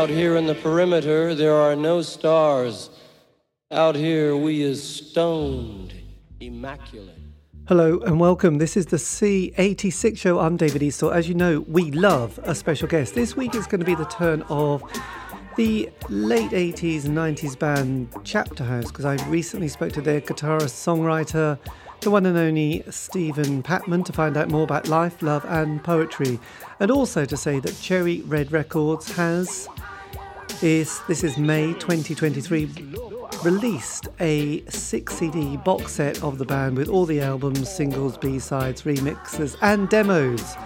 Out here in the perimeter, there are no stars. Out here, we is stoned, immaculate. Hello and welcome. This is the C86 show. I'm David Eastaugh. As you know, we love a special guest. This week is going to be the turn of the late 80s and 90s band Chapterhouse because I recently spoke to their guitarist, songwriter, the one and only Stephen Patman to find out more about life, love, and poetry. And also to say that Cherry Red Records has, is, this is May 2023, released a six CD box set of the band with all the albums, singles, B sides, remixes, and demos.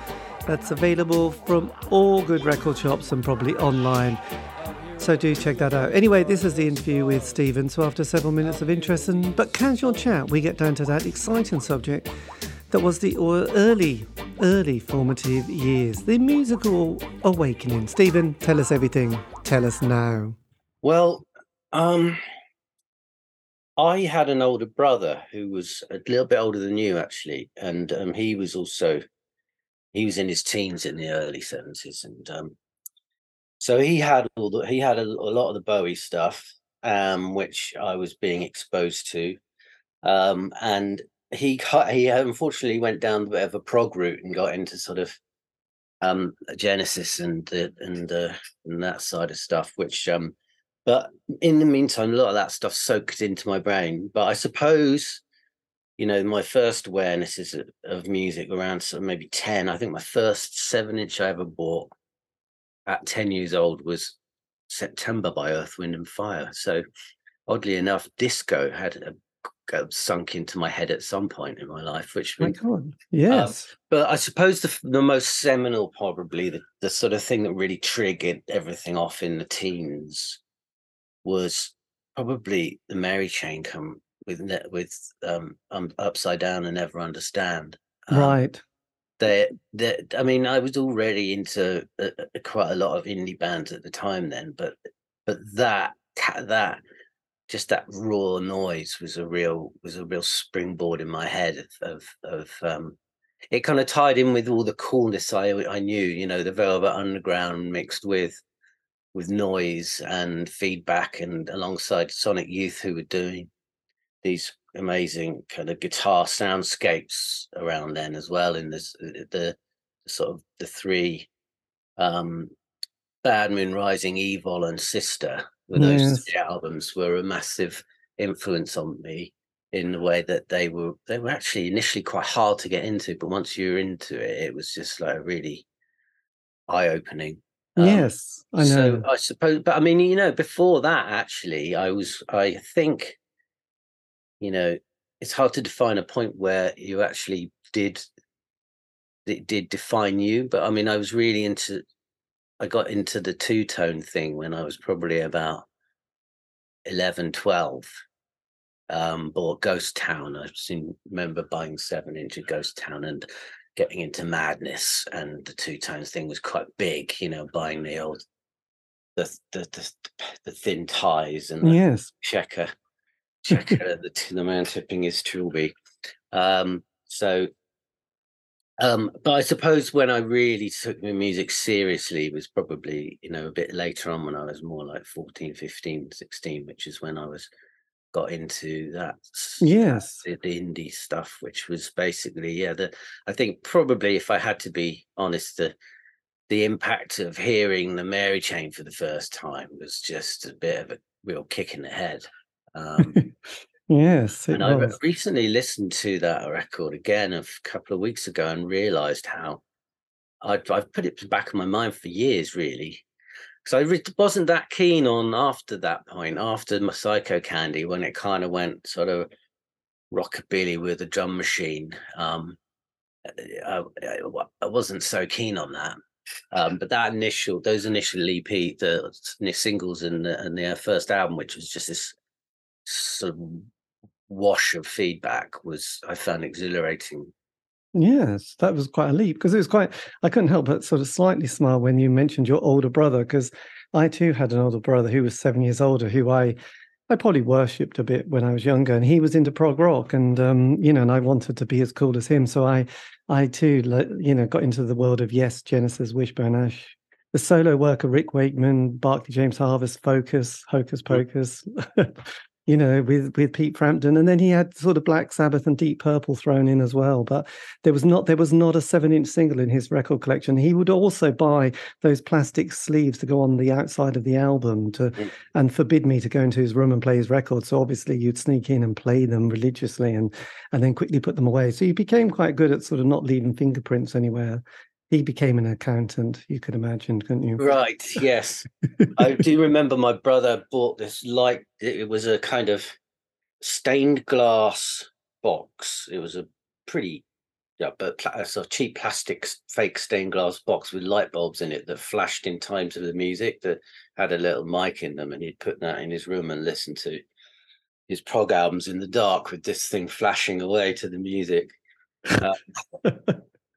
That's available from all good record shops and probably online. So do check that out. Anyway, this is the interview with Stephen. So after several minutes of interest and but casual chat, we get down to that exciting subject that was the early, early formative years, the musical awakening. Stephen, tell us everything. Tell us now. Well, um, I had an older brother who was a little bit older than you, actually, and um, he was also he was in his teens in the early seventies, and um, so he had all the he had a, a lot of the Bowie stuff, um, which I was being exposed to, um, and he he unfortunately went down a bit of a prog route and got into sort of um, Genesis and and uh, and that side of stuff, which um, but in the meantime, a lot of that stuff soaked into my brain. But I suppose, you know, my first awareness is of music around sort of maybe 10. I think my first seven inch I ever bought at 10 years old was September by Earth, Wind and Fire. So oddly enough, disco had a sunk into my head at some point in my life, which my God, um, yes. Um, but I suppose the the most seminal, probably the, the sort of thing that really triggered everything off in the teens was probably the Mary chain come with with um, um upside down and never understand. Um, right. They, they, I mean, I was already into uh, quite a lot of indie bands at the time then, but but that that just that raw noise was a real was a real springboard in my head of of, of um, it kind of tied in with all the coolness I I knew, you know, the Velvet Underground mixed with with noise and feedback and alongside Sonic Youth who were doing these amazing kind of guitar soundscapes around then as well in this uh, the, the sort of the three um Bad Moon Rising, EVOL and Sister those yes. three albums were a massive influence on me in the way that they were they were actually initially quite hard to get into but once you're into it it was just like really eye-opening um, yes, I know. So I suppose, but I mean, you know, before that, actually, I was, I think, you know, it's hard to define a point where you actually did, it did define you. But I mean, I was really into, I got into the two tone thing when I was probably about 11, 12. Um, bought Ghost Town. I seem remember buying seven inch of Ghost Town and getting into madness and the two tones thing was quite big you know buying the old the the the, the thin ties and the yes checker checker the, the man tipping his trilby um so um but i suppose when i really took my music seriously was probably you know a bit later on when i was more like 14 15 16 which is when i was got into that yes. the, the indie stuff which was basically yeah the i think probably if i had to be honest the the impact of hearing the mary chain for the first time was just a bit of a real kick in the head. Um yes and i recently listened to that record again a couple of weeks ago and realized how I've, I've put it back in my mind for years really so I wasn't that keen on after that point, after my Psychocandy, when it kind of went sort of rockabilly with a drum machine. Um, I, I, wasn't so keen on that. Um, but that initial, those initial EP, the, the singles and the, and the first album, which was just this sort of wash of feedback, was I found exhilarating Yes, that was quite a leap because it was quite. I couldn't help but sort of slightly smile when you mentioned your older brother because I too had an older brother who was seven years older who I I probably worshipped a bit when I was younger, and he was into prog rock, and um, you know, and I wanted to be as cool as him. So I, I too, you know, got into the world of Yes, Genesis, Wishbone Ash, the solo work of Rick Wakeman, Barclay James Harvest, Focus, Hocus. Pocus, you know, with with Pete Frampton, and then he had sort of Black Sabbath and Deep Purple thrown in as well. But there was not there was not a seven inch single in his record collection. He would also buy those plastic sleeves to go on the outside of the album to Mm. and forbid me to go into his room and play his records. So obviously you'd sneak in and play them religiously and and then quickly put them away. So you became quite good at sort of not leaving fingerprints anywhere. He became an accountant, you could imagine, couldn't you? Right. Yes, I do remember my brother bought this light. It was a kind of stained glass box. It was a pretty, yeah, but a sort of cheap plastic fake stained glass box with light bulbs in it that flashed in time to the music. That had a little mic in them, and he'd put that in his room and listen to his prog albums in the dark with this thing flashing away to the music. Uh,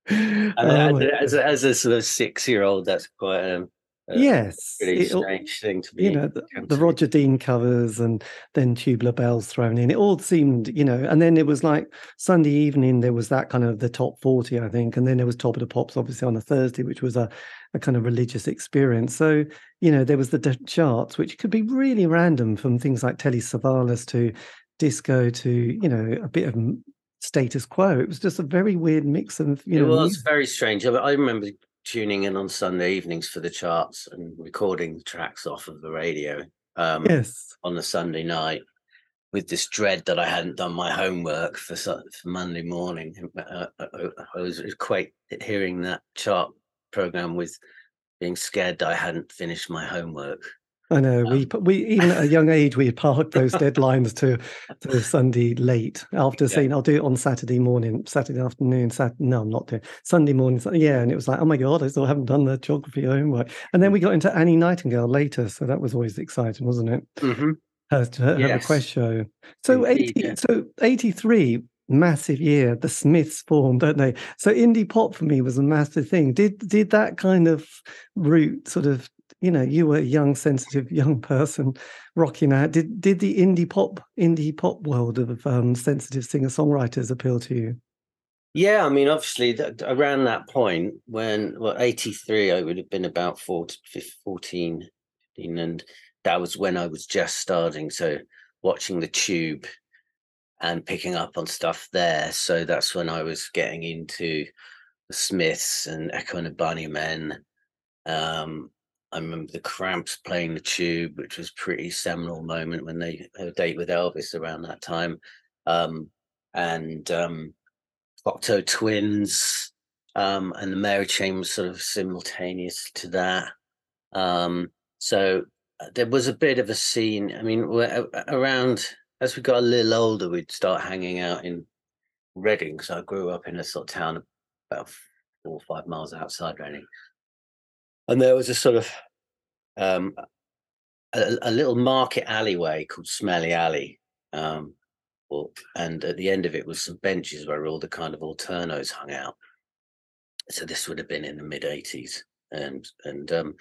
Oh, as, as, a- as a sort of six-year-old, that's quite um, a yes, really strange thing to be. you know the, the. Roger Dean covers and then tubular bells thrown in. It all seemed, you know, and then it was like Sunday evening. There was that kind of the top forty, I think, and then there was Top of the Pops, obviously on a Thursday, which was a a kind of religious experience. So you know there was the charts, which could be really random, from things like Telly Savalas to disco to you know a bit of status quo. It was just a very weird mix of you know. it was music. very strange. I, remember tuning in on Sunday evenings for the charts and recording the tracks off of the radio um, Yes. on the Sunday night with this dread that I hadn't done my homework for, for Monday morning. Uh, I, I was quite hearing that chart program with being scared that I hadn't finished my homework. I know we Um, p- we even at a young age we parked those deadlines to to Sunday late after Yeah. saying I'll do it on Saturday morning, Saturday afternoon. Sat no, I'm not doing Sunday morning. Yeah, and it was like, oh my god, I still haven't done the geography homework. And then we got into Annie Nightingale later, so that was always exciting, wasn't it? Mhm. Her, her, her Yes. request show. So Indeed, eighty, yeah. so eighty three. Massive year. The Smiths formed, don't they? So indie pop for me was a massive thing. Did did that kind of route sort of you know, you were a young, sensitive young person rocking out. Did did the indie pop indie pop world of um, sensitive singer songwriters appeal to you? Yeah, I mean, obviously, that, around that point when, well, 83, I would have been about 14, 14, 15, and that was when I was just starting. So, watching the tube and picking up on stuff there. So, that's when I was getting into the Smiths and Echo and the Bunnymen. Um, I remember the Cramps playing the tube, which was pretty seminal moment when they had a date with Elvis around that time. Um, and um, Cocteau Twins um, and the Mary Chain was sort of simultaneous to that. Um, so uh, there was a bit of a scene. I mean, we're, around as we got a little older, we'd start hanging out in Reading. So I grew up in a sort of town about four or five miles outside Reading, and there was a sort of um, a, a little market alleyway called Smelly Alley. Um, and at the end of it was some benches where all the kind of alternos hung out. So this would have been in the mid '80s, and and um,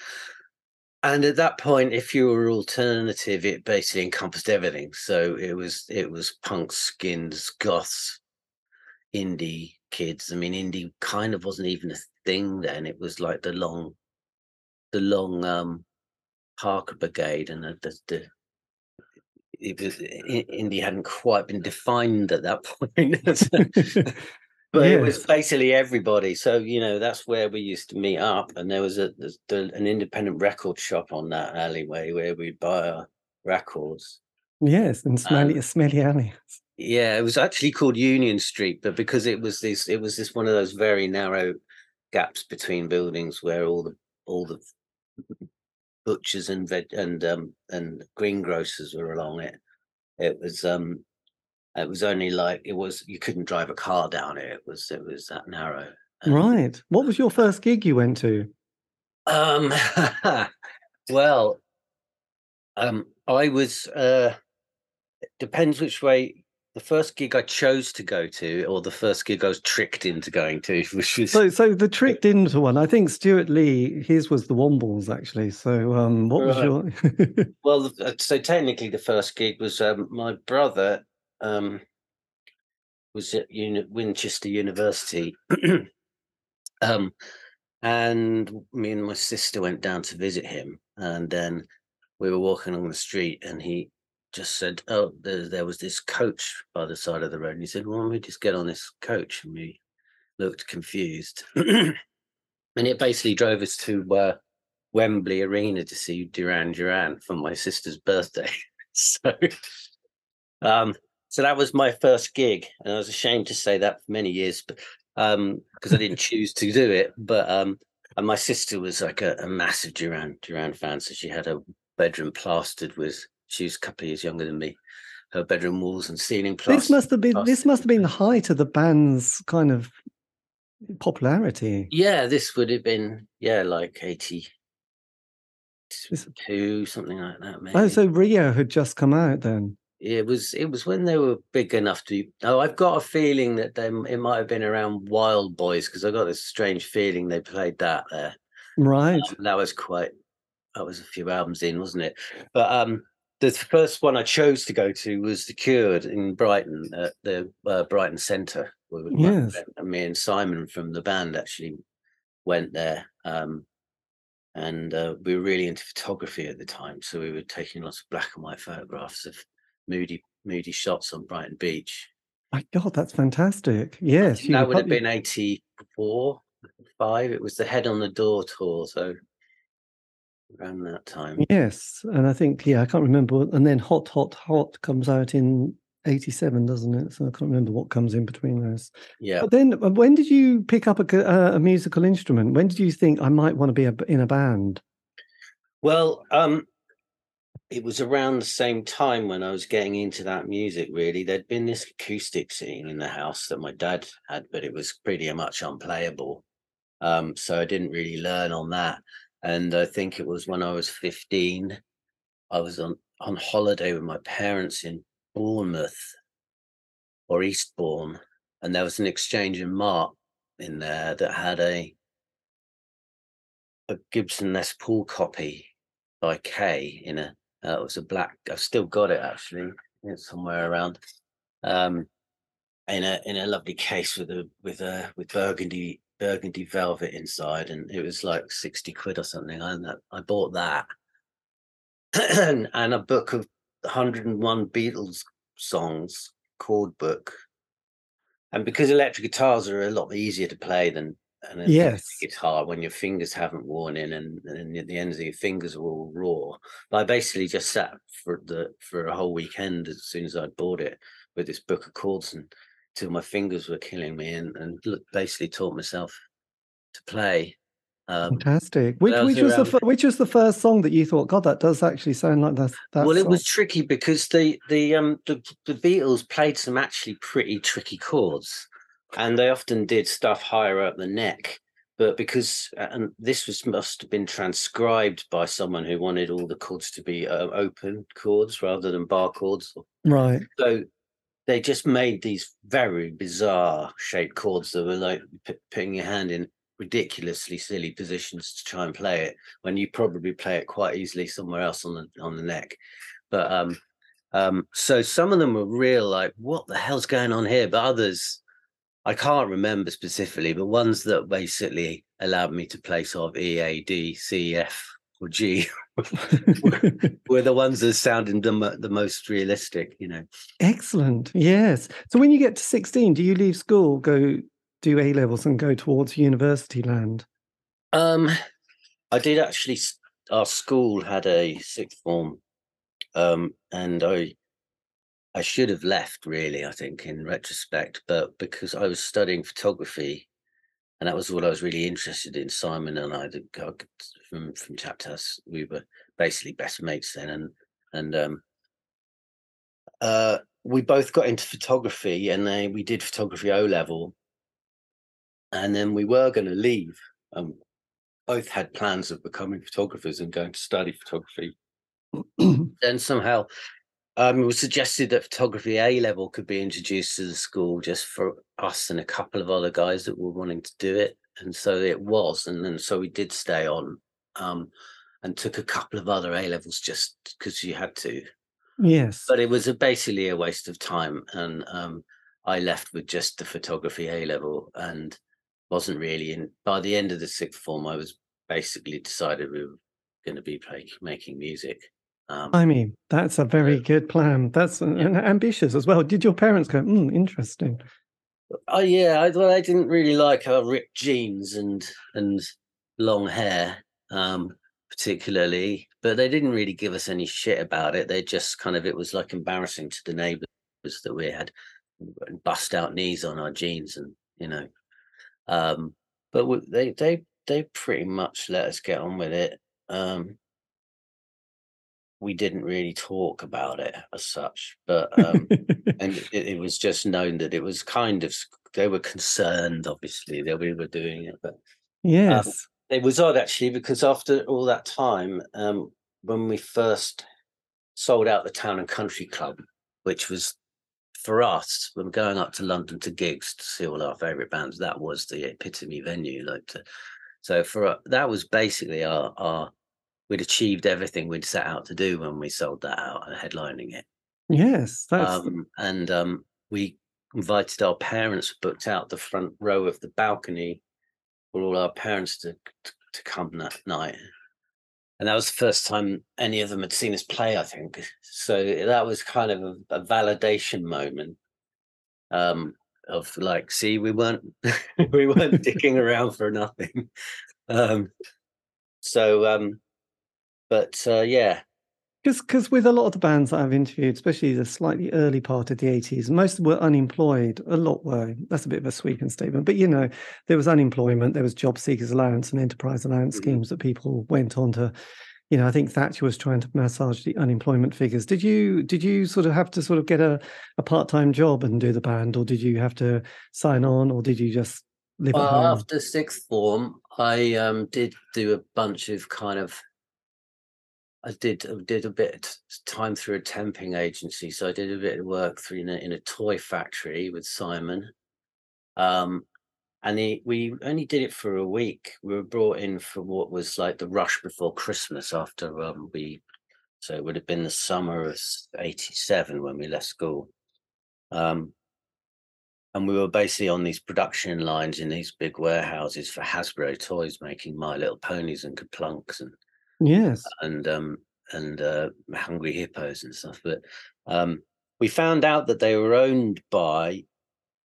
and at that point, if you were alternative, it basically encompassed everything. So it was it was punks, skins, goths, indie kids. I mean, indie kind of wasn't even a thing then. It was like the long, the long um, Parker Brigade, and the, the, the it was I- hadn't quite been defined at that point. But it was basically everybody. So you know that's where we used to meet up, and there was a the, an independent record shop on that alleyway where we'd buy our records. yes, and smelly, Um, smelly alley. Yeah, it was actually called Union Street, but because it was this, it was this one of those very narrow gaps between buildings where all the all the butchers and veg and um and greengrocers were along it. It was um it was only like it was you couldn't drive a car down it. It was it was that narrow. Right. What was your first gig you went to? Um well um I was uh depends which way the first gig I chose to go to or the first gig I was tricked into going to, which was So, so the tricked into one. I think Stewart Lee, his was the Wombles actually. So, um, what was your? Well, uh, so technically, the first gig was um, my brother um, was at uni- Winchester University, um, and me and my sister went down to visit him, and then we were walking along the street, and he just said, "Oh, there, there was this coach by the side of the road." And he said, "Why don't we just get on this coach?" And we looked confused, and it basically drove us to uh, Wembley Arena to see Duran Duran for my sister's birthday. so, um, so that was my first gig, and I was ashamed to say that for many years, but um, because I didn't choose to do it. But um, and my sister was like a, a massive Duran Duran fan, so she had a bedroom plastered with. She was a couple of years younger than me. Her bedroom walls and ceiling plastered. This must have been this must have been the height of the band's kind of popularity. Yeah, this would have been yeah, like eighty two, something like that. Maybe. Oh, so Rio had just come out then. It was it was when they were big enough to. Oh, I've got a feeling that they it might have been around Wild Boys because I got this strange feeling they played that there. Right. Um, that was quite. That was a few albums in, wasn't it? But um, the first one I chose to go to was The Cure in Brighton at the uh, Brighton Centre. Yes. And me and Simon from the band actually went there. Um, and uh, we were really into photography at the time, so we were taking lots of black and white photographs of moody, moody shots on Brighton Beach. My God, that's fantastic! Yes, that would probably... have been eighty-four, five. It was the Head on the Door tour, so around that time. Yes, and I think yeah, I can't remember. And then Hot, Hot, Hot comes out in 87 doesn't it so i can't remember what comes in between those yeah but then uh, when did you pick up a, a, a musical instrument when did you think i might want to be a, in a band well um it was around the same time when I was getting into that music, really. There'd been this acoustic scene in the house that my dad had, but it was pretty much unplayable. Um, so I didn't really learn on that. And I think it was when I was 15, I was on, on holiday with my parents in Bournemouth or Eastbourne. And there was an exchange in Mark in there that had a a Gibson Les Paul copy by Kay in a uh, it was a black. I've still got it actually. It's somewhere around. Um, in a in a lovely case with a with a with burgundy burgundy velvet inside, and it was like sixty quid or something. And I bought that, and, a book of 101 Beatles songs chord book. And because electric guitars are a lot easier to play than and yes, guitar when your fingers haven't worn in and, and the ends of your fingers are all raw. But I basically just sat for the for a whole weekend as soon as I'd bought it with this book of chords and till my fingers were killing me and, and basically taught myself to play. Um, Fantastic. Which, which was the which was the first song that you thought, God, that does actually sound like that? that well, song. it was tricky because the the um the, the Beatles played some actually pretty tricky chords and they often did stuff higher up the neck but because and this was must have been transcribed by someone who wanted all the chords to be uh, open chords rather than bar chords right so they just made these very bizarre shaped chords that were like p- putting your hand in ridiculously silly positions to try and play it when you probably play it quite easily somewhere else on the on the neck. But um um so some of them were real like what the hell's going on here? But others I can't remember specifically, but ones that basically allowed me to play sort of E, A, D, C, F, or G were, the ones that sounded the, the most realistic, you know. Excellent. Yes. So when you get to 16, do you leave school, go do A levels and go towards university land? Um, I did actually. Our school had a sixth form, um, and I I should have left really, I think, in retrospect, but because I was studying photography and that was what I was really interested in. Simon and I, from from Chapters, we were basically best mates then, and and um, uh, we both got into photography, and then we did photography O level, and then we were going to leave. Um, both had plans of becoming photographers and going to study photography. then somehow um, it was suggested that photography A level could be introduced to the school just for us and a couple of other guys that were wanting to do it. And so it was. And then so we did stay on um, and took a couple of other A levels just because you had to. Yes. But it was a, basically a waste of time. And um, I left with just the photography A level. And wasn't really in. By the end of the sixth form, I was basically decided we were going to be play, making music. Um, I mean, that's a very good plan. That's yeah. ambitious as well. Did your parents go, mm, interesting? Oh yeah, I, well, I didn't really like our ripped jeans and and long hair, um, particularly, but they didn't really give us any shit about it. They just kind of it was like embarrassing to the neighbours that we had bust out knees on our jeans, and you know, um, but we, they they they pretty much let us get on with it. Um, we didn't really talk about it as such, but um, and it, it, was just known that it was kind of they were concerned, obviously, that we were doing it. But um, yes, um, it was odd actually because after all that time, um, when we first sold out the Town and Country Club, which was for us when going up to London to gigs to see all our favorite bands, that was the epitome venue. Like to, so for that was basically our our we'd achieved everything we'd set out to do when we sold that out and headlining it. Yes, that's um, and um, we invited our parents, booked out the front row of the balcony for all our parents to to come that night. And that was the first time any of them had seen us play, I think. So that was kind of a, a validation moment um, of like, see, we weren't we weren't dicking around for nothing. Um, so um, but uh, yeah, because with a lot of the bands that I've interviewed, especially the slightly early part of the 80s, most were unemployed. A lot were. That's a bit of a sweeping statement. But, you know, there was unemployment, there was job seekers allowance and enterprise allowance mm-hmm. schemes that people went on to, you know, I think Thatcher was trying to massage the unemployment figures. Did you did you sort of have to sort of get a, a part-time job and do the band, or did you have to sign on, or did you just live well, at home? After sixth form, I um, did do a bunch of kind of I did did a bit time through a temping agency, so I did a bit of work through in a, in a toy factory with Simon. Um, and he, we only did it for a week. We were brought in for what was like the rush before Christmas after um, we, so it would have been the summer of '87 when we left school. Um, and we were basically on these production lines in these big warehouses for Hasbro toys, making My Little Ponies and KerPlunks and Yes. And um and uh, hungry hippos and stuff. But um, we found out that they were owned by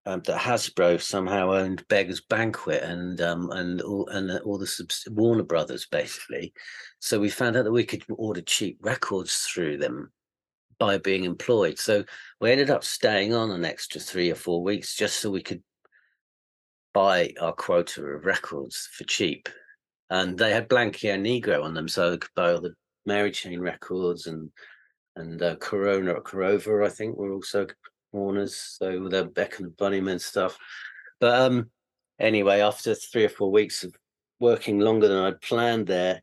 um, that Hasbro somehow owned Beggars Banquet and um, and all and all the subs- Warner Brothers basically. So we found out that we could order cheap records through them by being employed. So we ended up staying on an extra three or four weeks just so we could buy our quota of records for cheap and they had Blanco y Negro on them, so they could buy all the Mary Chain records and and uh, Corona Korova, I think, were also Warners, so with the Beck and the Bunnymen stuff. But um, anyway, after three or four weeks of working longer than I'd planned there,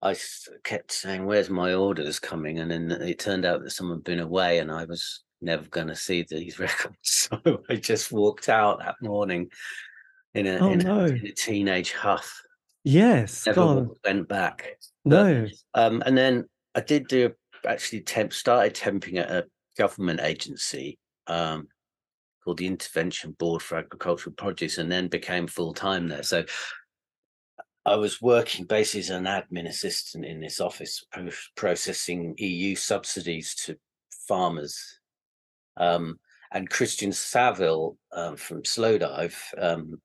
I kept saying, "Where's my orders coming?" And then it turned out that someone had been away, and I was never going to see these records. So I just walked out that morning in a, oh, in, no. a in a teenage huff. Yes, never God. went back. No. But, um, and then I did do actually temp started temping at a government agency um, called the Intervention Board for Agricultural Produce, and then became full time there. So I was working basically as an admin assistant in this office, pro- processing EU subsidies to farmers. Um, and Christian Savill um, from Slowdive, um,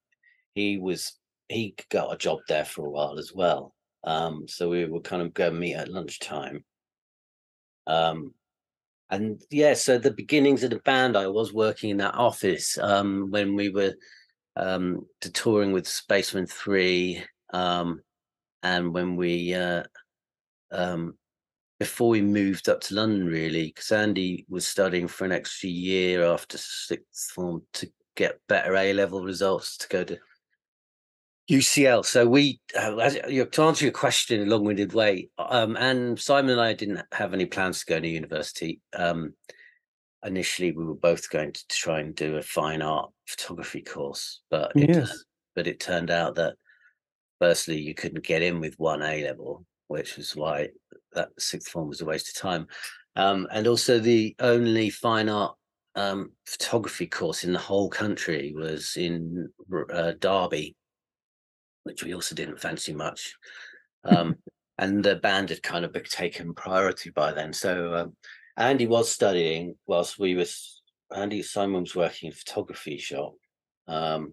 he was he got a job there for a while as well. Um, so we would kind of go meet at lunchtime. Um, and yeah, so the beginnings of the band, I was working in that office um, when we were um, touring with Spacemen Three, um, and when we uh, um, before we moved up to London, really, because Andy was studying for an extra year after sixth form to get better A level results to go to UCL. So we, uh, as, to answer your question in a long-winded way, um, and Simon and I didn't have any plans to go to university. Um, initially, we were both going to try and do a fine art photography course, but it, yes. but it turned out that firstly you couldn't get in with one A level, which was why that sixth form was a waste of time, um, and also the only fine art um, photography course in the whole country was in uh, Derby which we also didn't fancy much. Um, and the band had kind of taken priority by then. So um, Andy was studying whilst we was Andy Simon was working in a photography shop. Um,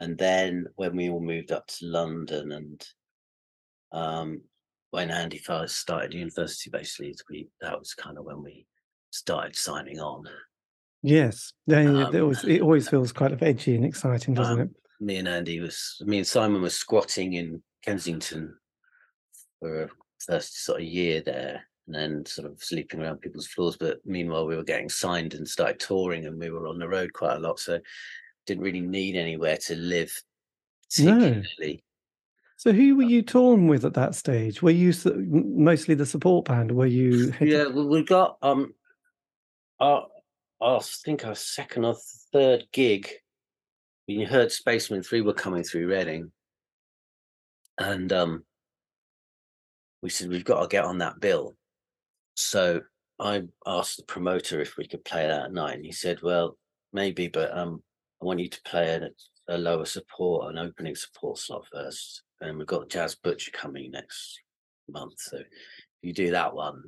and then when we all moved up to London and um, when Andy first started university, basically, we that was kind of when we started signing on. Yes, um, it always it always feels quite of edgy and exciting, doesn't um, it? Me and Andy was me and Simon was squatting in Kensington for a first sort of year there, and then sort of sleeping around people's floors. But meanwhile, we were getting signed and started touring, and we were on the road quite a lot, so didn't really need anywhere to live. No. So who were you touring with at that stage? Were you mostly the support band? Were you? Yeah, well, we got um, our, our I think our second or third gig. We heard Spacemen Three were coming through Reading, and um, we said we've got to get on that bill. So I asked the promoter if we could play that night, and he said, "Well, maybe, but um, I want you to play a, a lower support, an opening support slot first, and we've got Jazz Butcher coming next month. So you do that one,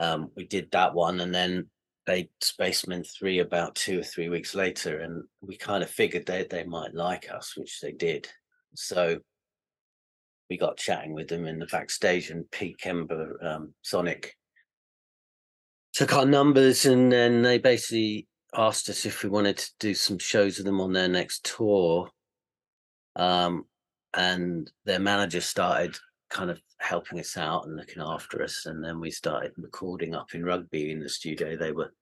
um, we did that one, and then they Spacemen three about two or three weeks later, and we kind of figured they they might like us, which they did. So we got chatting with them in the backstage, and Pete Kember, um, Sonic, took our numbers, and then they basically asked us if we wanted to do some shows with them on their next tour. Um, and their manager started kind of helping us out and looking after us. And then we started recording up in Rugby in the studio. They were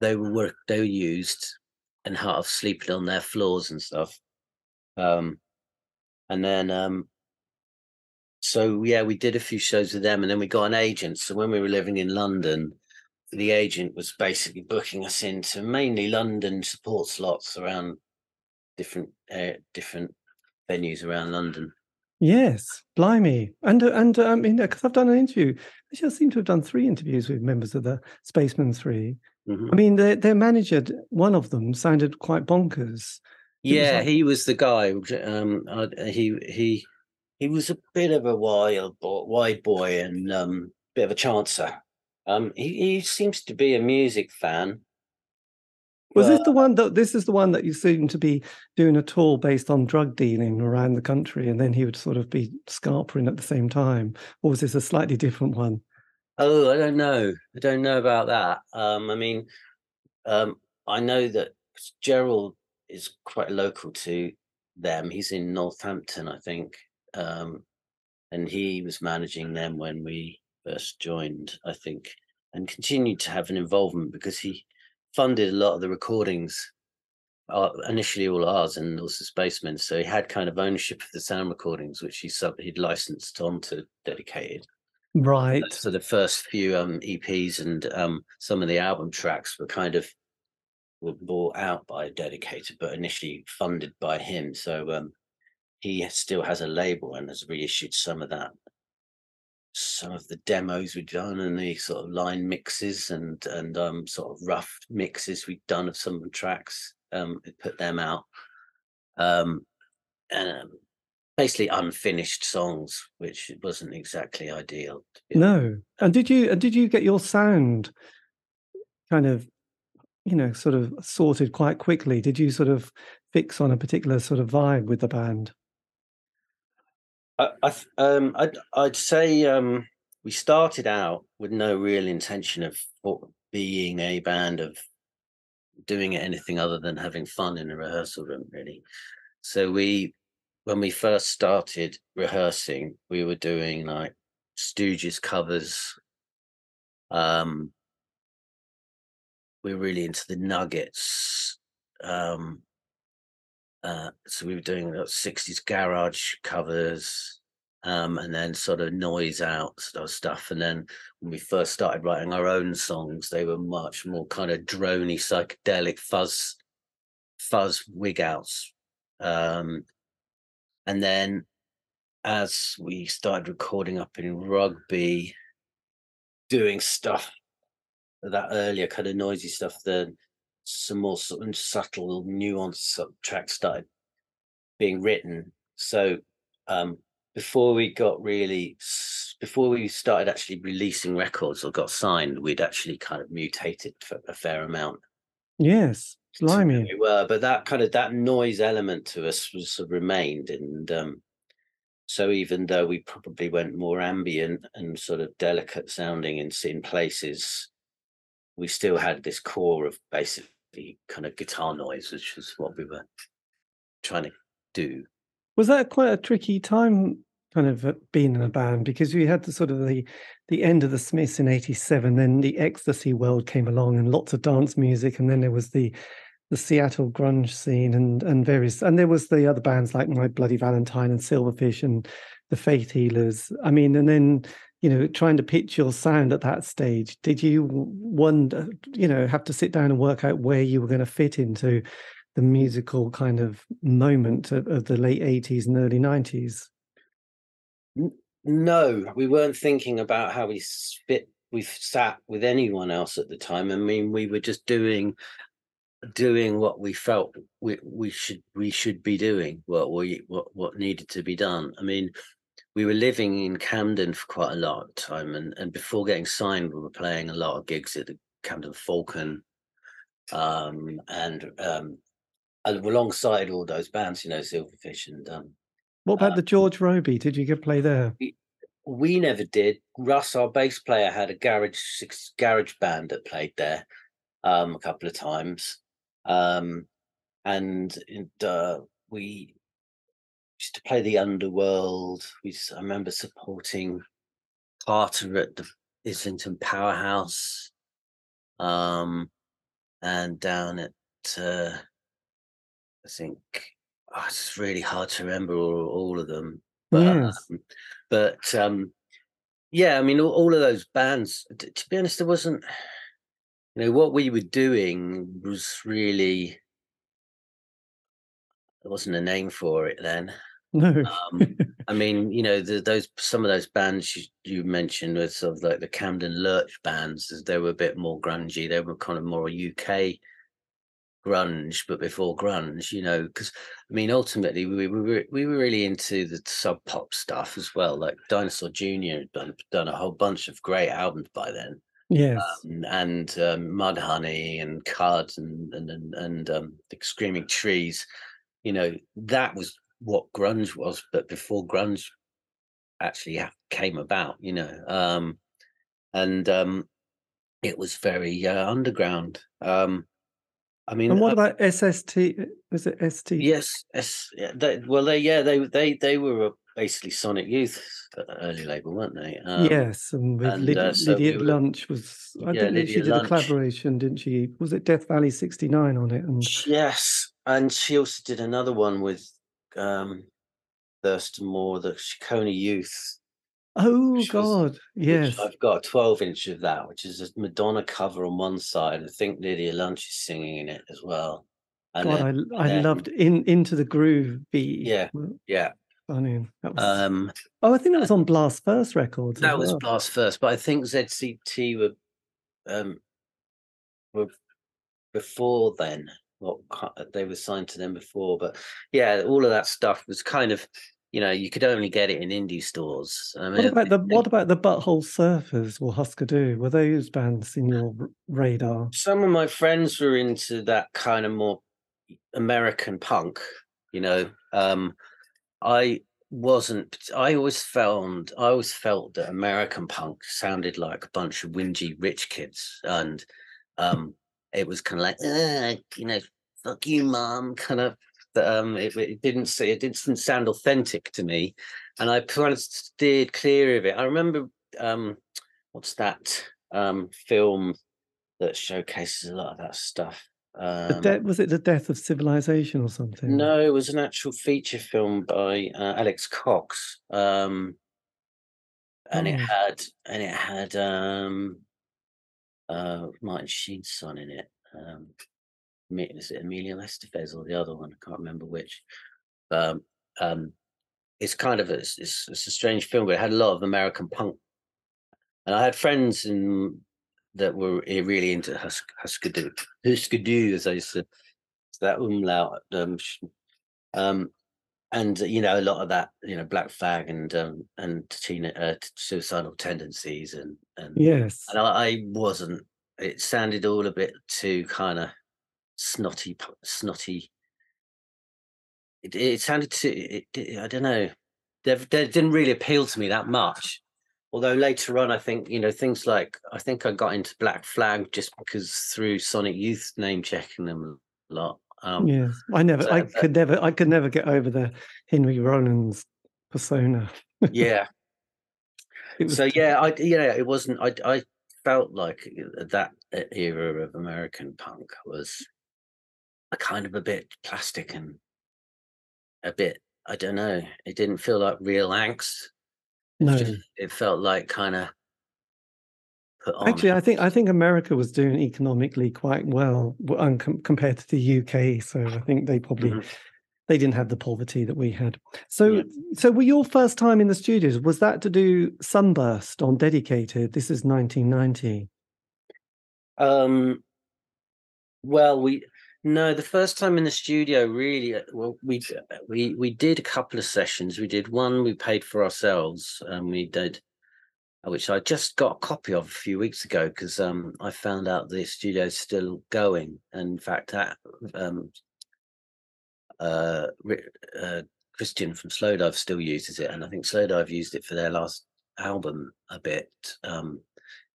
they were work they were used and half sleeping on their floors and stuff. Um, and then um, so yeah, we did a few shows with them, and then we got an agent. So when we were living in London, the agent was basically booking us into mainly London support slots around different uh, different venues around London. Yes, blimey, and uh, and uh, I mean, because I've done an interview. Actually, I seem to have done three interviews with members of the Spacemen 3 mm-hmm. I mean, their their manager, one of them, sounded quite bonkers. yeah, like... he was the guy. Um, uh, he he he was a bit of a wild boy, wide boy, and um, bit of a chancer. Um, he, he seems to be a music fan. Was this the one that this is the one that you seem to be doing a tour based on drug dealing around the country, and then he would sort of be scarpering at the same time, or was this a slightly different one? Oh, I don't know. I don't know about that. Um, I mean, um, I know that Gerald is quite local to them. He's in Northampton, I think, um, and he was managing them when we first joined, I think, and continued to have an involvement because he funded a lot of the recordings, uh, initially all ours and also Spacemen. So he had kind of ownership of the sound recordings, which he sub he'd licensed on to Dedicated. Right. So the first few um, EPs and um, some of the album tracks were kind of were bought out by Dedicated, but initially funded by him. So um, he still has a label and has reissued some of that some of the demos we've done and the sort of line mixes and and um sort of rough mixes we've done of some of the tracks um put them out um and um, basically unfinished songs which wasn't exactly ideal no. And did you and did you get your sound kind of you know sort of sorted quite quickly? Did you sort of fix on a particular sort of vibe with the band? I, I um, I'd, I'd say um, we started out with no real intention of being a band of doing anything other than having fun in a rehearsal room, really. So we, when we first started rehearsing, we were doing like Stooges covers. Um, we were really into the Nuggets. Um, uh, so we were doing like, 60s garage covers um, and then sort of noise out sort of stuff. And then when we first started writing our own songs, they were much more kind of drony, psychedelic fuzz, fuzz wig outs. Um, and then as we started recording up in rugby, doing stuff that earlier kind of noisy stuff, then some more sort of subtle, nuanced tracks started being written. So um, before we got really, before we started actually releasing records or got signed, we'd actually kind of mutated a fair amount. Yes, blimey. We were, but that kind of that noise element to us was sort of remained, and um, so even though we probably went more ambient and sort of delicate sounding in in places, we still had this core of basically kind of guitar noise, which was what we were trying to do. Was that quite a tricky time, kind of uh, being in a band? Because we had the sort of the the end of the Smiths in '87, then the ecstasy world came along, and lots of dance music, and then there was the the Seattle grunge scene, and and various, and there was the other bands like My Bloody Valentine and Silverfish and the Faith Healers. I mean, and then you know, trying to pitch your sound at that stage, did you wonder, you know, have to sit down and work out where you were going to fit into the musical kind of moment of, of the late 80s and early 90s? No, we weren't thinking about how we spit we sat with anyone else at the time. I mean, we were just doing doing what we felt we, we should we should be doing what we what what needed to be done. I mean, we were living in Camden for quite a lot of time, and and before getting signed, we were playing a lot of gigs at the Camden Falcon, um, and um, alongside all those bands, you know, Silverfish and. Um, what about uh, the George Robey? Did you get play there? We, we never did. Russ, our bass player, had a garage garage band that played there um, a couple of times, um, and, and uh, we used to play the Underworld. We I remember supporting Carter at the Islington Powerhouse, um, and down at uh, I think oh, it's really hard to remember all, all of them. But, yes. um, but um, yeah, I mean, all, all of those bands. To, to be honest, there wasn't. You know what we were doing was really there wasn't a name for it then. No. um, I mean, you know, the, those some of those bands you, you, mentioned were sort of like the Camden Lurch bands. They were a bit more grungy. They were kind of more UK grunge, but before grunge, you know, because I mean, ultimately we, we were we were really into the sub pop stuff as well. Like Dinosaur Jr. had done, done a whole bunch of great albums by then. Yes, um, and um, Mudhoney and Cards and and and, and um, the Screaming Trees. You know, that was what grunge was, but before grunge actually came about, you know, um, and um, it was very uh, underground. Um, I mean, and what uh, about SST? Was it ST? Yes, S, yeah, they, well, they yeah they they they were basically Sonic Youth uh, early label, weren't they? Um, yes, and with and, Lydia, uh, so Lydia we were, Lunch was. I yeah, think she did Lunch. a collaboration, didn't she? Was it Death Valley '69 on it? And yes, and she also did another one with um, Thurston Moore, the Ciccone Youth. Oh God, yes. I've got a 12 inch of that, which is a Madonna cover on one side. I think Lydia Lunch is singing in it as well. And God, then, I I then, loved in into the groove beat. Yeah, yeah. Funny. That was, um, oh, I think that was on Blast First Records. That was. Blast First, but I think SST were um were before then what they were signed to them before. But yeah, all of that stuff was kind of you know you could only get it in indie stores. I mean, what about the what about the Butthole Surfers or Husker Du? Were those bands in your radar? Some of my friends were into that kind of more American punk. You know, um, I wasn't. I always found I always felt that American punk sounded like a bunch of whingy rich kids, and um, it was kind of like, you know, fuck you, mom, kind of. Um, it, it didn't say it didn't sound authentic to me, and I kind of steered clear of it. I remember, um, what's that um, film that showcases a lot of that stuff? Um, de- was it the death of civilization or something? No, it was an actual feature film by uh, Alex Cox, um, and oh. it had and it had um, uh, Martin Sheen's son in it. Um, is it Emilio Estevez or the other one? I can't remember which. Um, um, it's kind of a, it's, it's a strange film, but it had a lot of American punk. And I had friends in that were eh, really into Husk, Husker Du, as I said, that umlaut. Um, um, and you know a lot of that you know black flag and um and teen, uh, suicidal tendencies and and yes and I, I wasn't it sounded all a bit too kind of snotty snotty it, it sounded to, it, it, i don't know. They, they didn't really appeal to me that much. Although later on i think you know things like i think i got into black flag just because through sonic youth name checking them a lot um, yes i never so, i could never i could never get over the henry rollins persona. Yeah. So yeah i yeah it wasn't i i felt like that era of american punk was a kind of a bit plastic and a bit i don't know it didn't feel like real angst no. Just, it felt like kind of Actually, I think I think America was doing economically quite well compared to the UK. So I think they probably mm-hmm. they didn't have the poverty that we had. So yeah. so were your first time in the studios was that to do Sunburst on Dedicated? This is 1990. Um. Well, we no, the first time in the studio, really, uh, well, we uh, we we did a couple of sessions. We did one we paid for ourselves, and we did, uh, which I just got a copy of a few weeks ago because um, I found out the studio's still going. And in fact, that um, uh, uh, Christian from Slowdive still uses it, and I think Slowdive used it for their last album a bit. Um,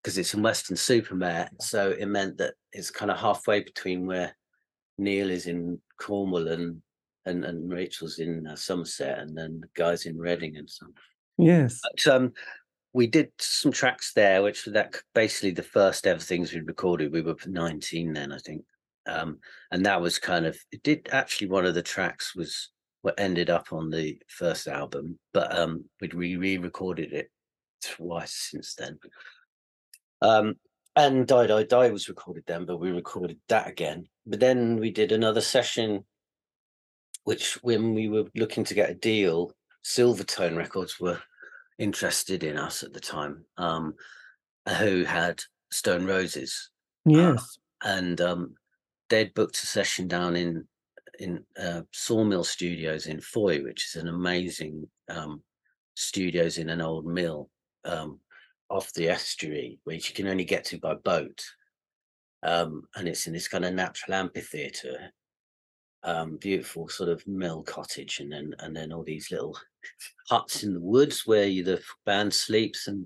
because it's in Weston-super-Mare. so it meant that it's kind of halfway between where Neil is in Cornwall and and, and Rachel's in uh, Somerset, and then the guys in Reading and so. Yes. But, um, we did some tracks there, which were that basically the first ever things we recorded. We were 19 then, I think, um, and that was kind of it. Did actually one of the tracks was what ended up on the first album, but um, we'd re-recorded it twice since then. Um, and Die Die Die was recorded then, but we recorded that again. But then we did another session, which when we were looking to get a deal, Silvertone Records were interested in us at the time, um, who had Stone Roses. Uh, yes, uh, and um, they'd booked a session down in in uh, Sawmill Studios in Fowey, which is an amazing um, studios in an old mill. Um, off the estuary, which you can only get to by boat. Um, and it's in this kind of natural amphitheatre, um, beautiful sort of mill cottage, and then and then all these little huts in the woods where you, the band sleeps. And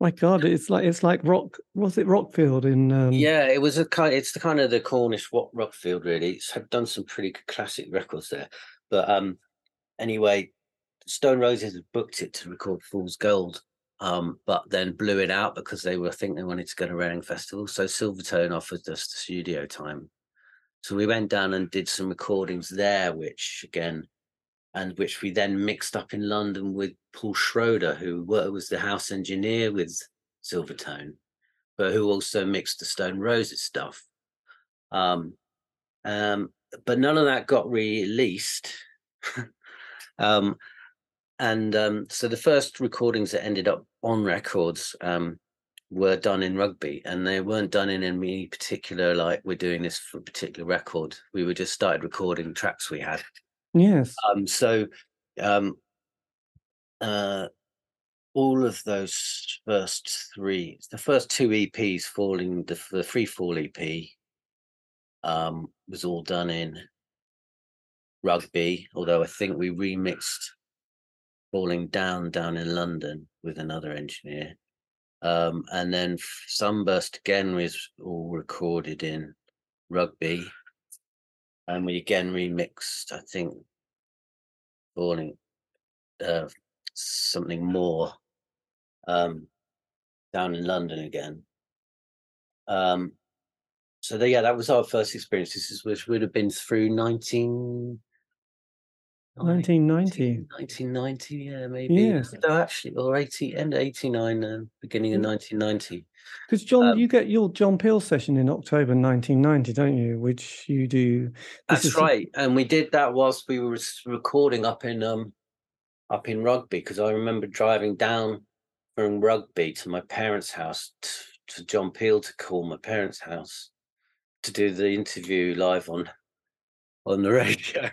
my God, it's like it's like rock. Was it Rockfield in? Um... Yeah, it was a kind. It's the kind of the Cornish rock Rockfield. Really, it's had done some pretty classic records there. But um, anyway, Stone Roses booked it to record Fool's Gold um, but then blew it out because they were I think they wanted to go to Reading Festival. So Silvertone offered us the studio time. So we went down and did some recordings there, which again, and which we then mixed up in London with Paul Schroeder, who was the house engineer with Silvertone, but who also mixed the Stone Roses stuff. Um, um, but none of that got released. um, and um, so the first recordings that ended up on records um, were done in rugby and they weren't done in any particular like we're doing this for a particular record. We were just started recording tracks we had. Yes. Um so um uh all of those first three the first two eps falling the, the free fall ep um was all done in rugby although i think we remixed falling down down in London with another engineer. Um, and then Sunburst again was all recorded in rugby. And we again remixed, I think, falling uh, something more um, down in London again. Um, so the, yeah, that was our first experience. This is, which would have been through 19, 1990. 1990, yeah, maybe. Yes. No, actually, or 80, end 89, uh, beginning of 1990. Because John, um, you get your John Peel session in October 1990, don't you? Which you do. That's right, and we did that whilst we were recording up in um up in Rugby. Because I remember driving down from Rugby to my parents' house to, to John Peel to call my parents' house to do the interview live on on the radio.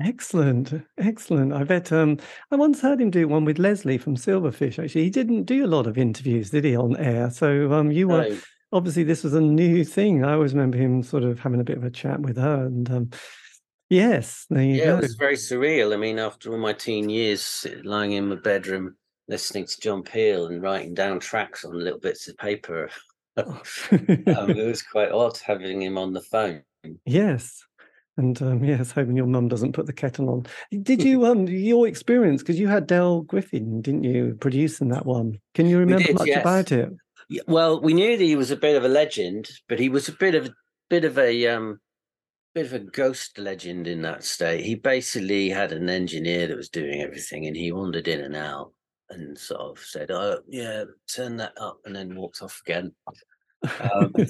Excellent, excellent. I bet um, I once heard him do one with Leslie from Silverfish. Actually, he didn't do a lot of interviews, did he, on air? So um, you were No, obviously this was a new thing. I always remember him sort of having a bit of a chat with her, and um, yes, there you yeah, go. it was very surreal. I mean, after all my teen years lying in my bedroom listening to John Peel and writing down tracks on little bits of paper, um, it was quite odd having him on the phone. yes, and um, yes, hoping your mum doesn't put the kettle on. Did you um your experience because you had Dale Griffin, didn't you, producing that one? Can you remember did, much yes. about it? Well, we knew that he was a bit of a legend, but he was a bit of a bit of a um bit of a ghost legend in that state. He basically had an engineer that was doing everything, and he wandered in and out and sort of said, "Oh, yeah, turn that up," and then walked off again. Um,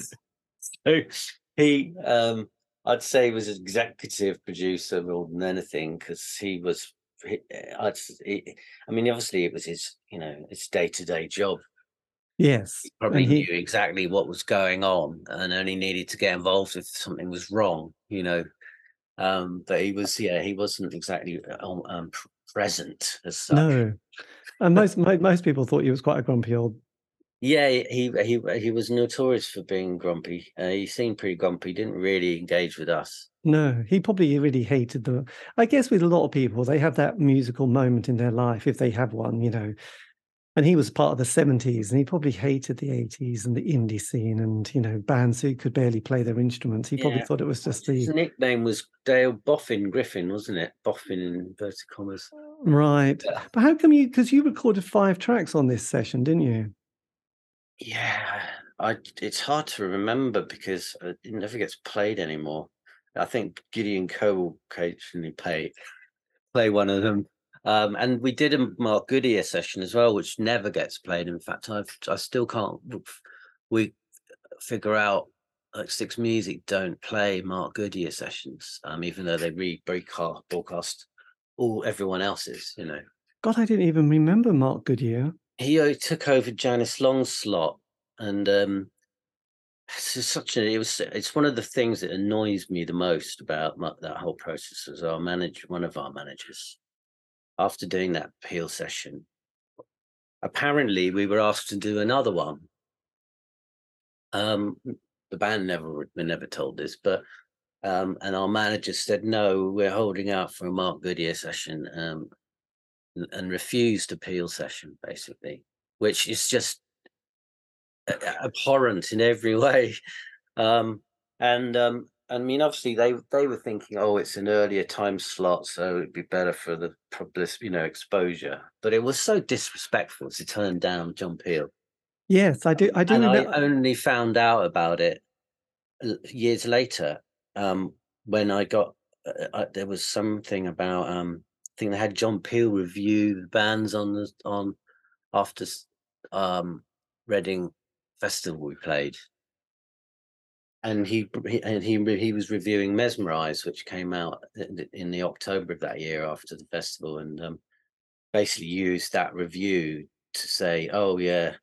so he, um, I'd say, he was an executive producer more than anything because he was. He, I'd, he, I mean, obviously, it was his, you know, his day to day job Yes, he probably he knew exactly what was going on and only needed to get involved if something was wrong, you know. Um, but he was, yeah, he wasn't exactly uh, um, present as such. no, and most most people thought he was quite a grumpy old. Yeah, he he he was notorious for being grumpy. Uh, he seemed pretty grumpy. Didn't really engage with us. No, he probably really hated the. I guess with a lot of people, they have that musical moment in their life if they have one, you know. And he was part of the seventies, and he probably hated the eighties and the indie scene, and you know, bands who could barely play their instruments. He probably Yeah. thought it was just His the nickname was Dale Boffin Griffin, wasn't it? Boffin in inverted commas. right. Yeah. But how come you? Because you recorded five tracks on this session, didn't you? Yeah, I it's hard to remember because uh, it never gets played anymore. I think Gideon Coe will occasionally play play one of them. Um, and we did a Mark Goodier session as well, which never gets played. In fact, I've I still can't we figure out like Six Music don't play Mark Goodier sessions, um, even though they rebroadcast broadcast all everyone else's, you know. God, I didn't even remember Mark Goodier. He uh, took over Janice Long's slot, and um, it's such a. It was. It's one of the things that annoys me the most about my, that whole process. As our manager, one of our managers, after doing that appeal session, apparently we were asked to do another one. Um, the band never were never told this, but um, and our manager said no, we're holding out for a Mark Goodier session. Um, and- refused appeal session basically which is just abhorrent in every way um and um i mean obviously they they were thinking oh it's an earlier time slot so it'd be better for the publicity, you know exposure but it was so disrespectful to turn down john peel Yes, I do. I do and i only found out about it years later um when i got uh, uh, there was something about um i think they had john peel review the bands on the on after um reading festival we played. And he he- and he he was reviewing mesmerize which came out in the- october of that year after the festival and um basically used that review to say oh yeah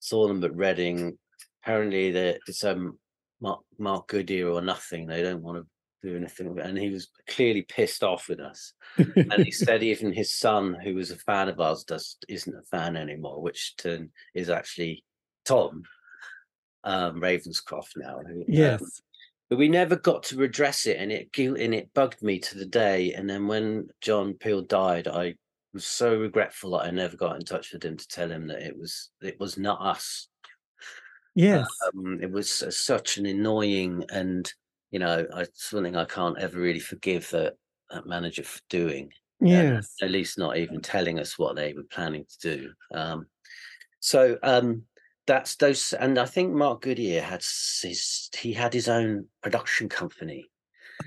saw them at reading. Apparently it's um mark, mark goodier or nothing. They don't want to do anything with it. and he was clearly pissed off with us and he said even his son who was a fan of ours does isn't a fan anymore which turn is actually tom um ravenscroft now who, um, yes. but we never got to redress it and it and it bugged me to the day and then when john peel died i was so regretful that i never got in touch with him to tell him that it was it was not us Yes. um, it was uh, such an annoying and you know I, something i can't ever really forgive that, that manager for doing yes. at least not even telling us what they were planning to do. Um, so um, that's those, and I think Mark Goodier had his he had his own production company.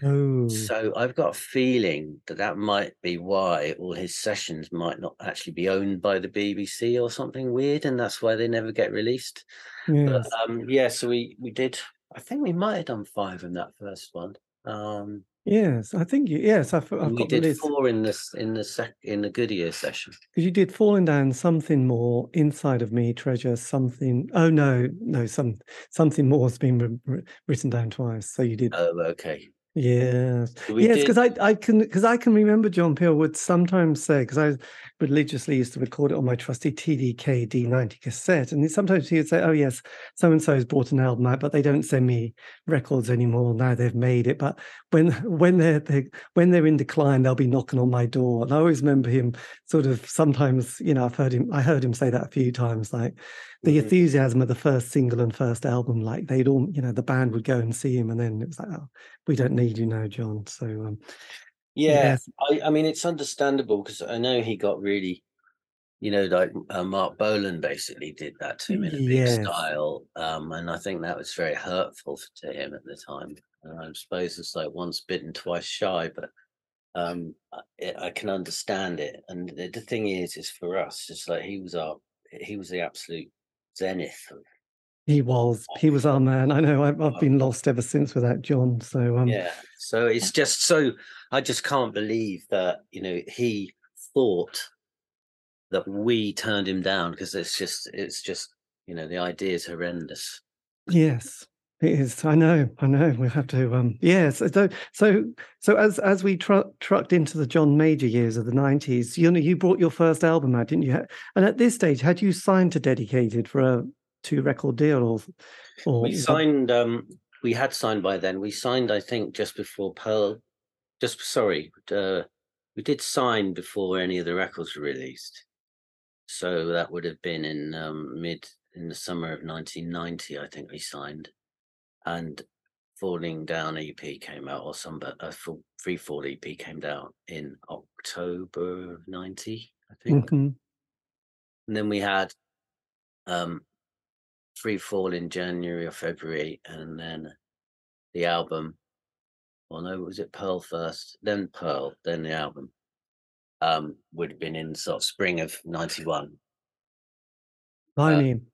Oh. So I've got a feeling that that might be why all his sessions might not actually be owned by the BBC or something weird, and that's why they never get released. Yes. But um, yeah, so we we did. I think we might have done five in that first one. Um, Yes, I think you. Yes, I've, I've we got did four in this in the sec in the Goodier session. because you did falling down something more inside of me treasure something. Oh no, no, some something more has been wri- wri- written down twice. So you did Oh, okay. Yes, We yes, because I I can because I can remember John Peel would sometimes say because I religiously used to record it on my trusty TDK D90 cassette, and sometimes he would say, "Oh yes, so and so has brought an album out, but they don't send me records anymore now they've made it. But when when they're, they when they're in decline, they'll be knocking on my door." And I always remember him sort of sometimes, you know, I've heard him I heard him say that a few times, like the Mhm. enthusiasm of the first single and first album, like they'd all, you know, the band would go and see him, and then it was like, "Oh, we don't need you now, John." So um, Yeah, yes, I, I mean it's understandable because I know he got really, you know, like uh, Marc Bolan basically did that to him in a big Yes. style, um, and I think that was very hurtful to him at the time. And I suppose it's like once bitten, twice shy, but um, it- I can understand it. And the, the thing is, is for us, it's like he was our, he was the absolute zenith he was he was our man. I know I've, I've Oh. been lost ever since without John. So um, Yeah. So it's just so I just can't believe that, you know, he thought that we turned him down because it's just it's just, you know, the idea is horrendous. yes, it is. I know, I know. We have to. Um, yes. so so so as as we tru- trucked into the John Major years of the nineties, you know, you brought your first album out, didn't you? And at this stage, had you signed to Dedicated for a two record deal, or or We signed um we had signed by then. We signed I think just before Pearl just sorry, uh we did sign before any of the records were released. So that would have been in um mid in the summer of 1990 I think we signed. And Falling Down EP came out, or some but a full free fall EP came out in October of 90, I think. Mhm. And then we had um Free Fall in January or February, and then the album. Well, no, was it Pearl first? Then Pearl, then the album. Um, would have been in sort of spring of '91. I Uh, mean,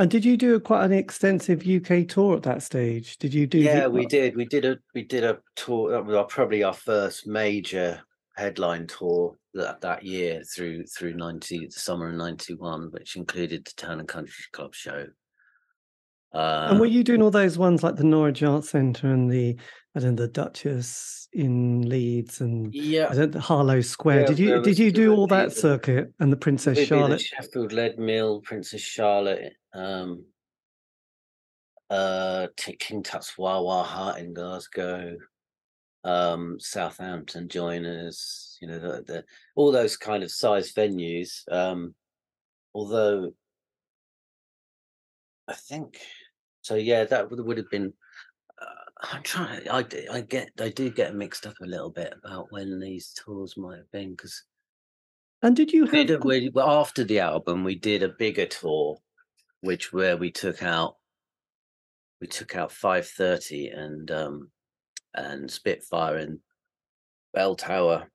and did you do a, quite an extensive UK tour at that stage? Did you do? the- Yeah, we did. We did a we did a tour. That was probably our first major headline tour that that year through through ninety the summer of ninety one, which included the Town and Country Club show. Uh, And were you doing all those ones like the Norwich Arts Centre and the I don't know, the Duchess in Leeds and yeah, I don't Harlow Square? Yeah, did you did you do all that circuit and the Princess Charlotte? the Sheffield Leadmill, Princess Charlotte, um, uh, King Tut's Wah Wah Hut in Glasgow, um, Southampton Joiners, you know, the, the all those kind of size venues. Um, although I think so, yeah, that would would have been. Uh, I'm trying. I I get I do get mixed up a little bit about when these tours might have been because And did you have did a, we, after the album we did a bigger tour which where we took out we took out 530 and um and spitfire and bell tower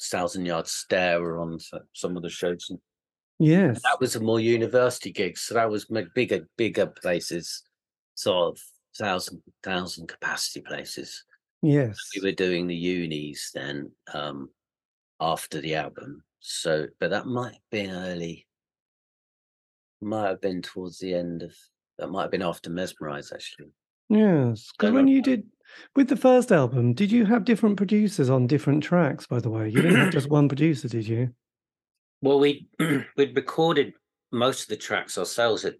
thousand yard stare were on some of the shows and yes that was a more university gigs so that was bigger bigger places sort of thousand thousand capacity places. Yes. we were doing the unis then um after the album so but that might have been early might have been towards the end of that might have been after mesmerize actually yes because when you did with the first album, did you have different producers on different tracks? By the way, you didn't have just one producer, did you? well we we'd recorded most of the tracks ourselves at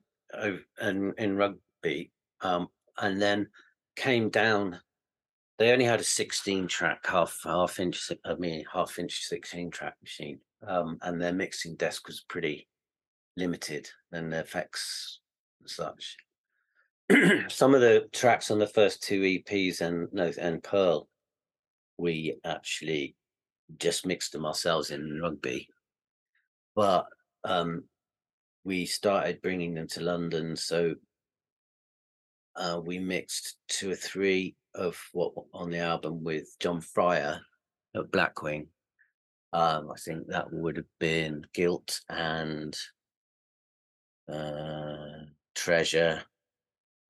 in, in rugby um and then came down they only had a 16 track half half inch i mean half inch 16 track machine um and their mixing desk was pretty limited and the effects and such some of the tracks on the first two eps and no and pearl we actually just mixed them ourselves in rugby but um we started bringing them to london so uh, we mixed two or three of what on the album with John Fryer at Blackwing. Um, I think that would have been Guilt and uh, Treasure.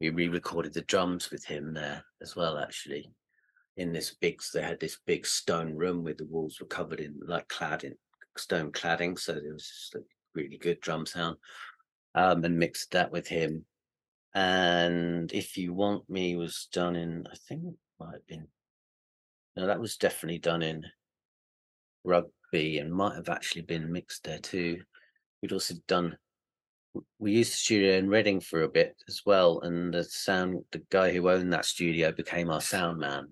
We re-recorded the drums with him there as well, actually. In this big, they had this big stone room with the walls were covered in like clad in stone cladding, so there was just a really good drum sound. Um, and mixed that with him and if you want me was done in i think it might have been Now that was definitely done in rugby and might have actually been mixed there too. We'd also done we used the studio in Reading for a bit as well, and the sound the guy who owned that studio became our sound man,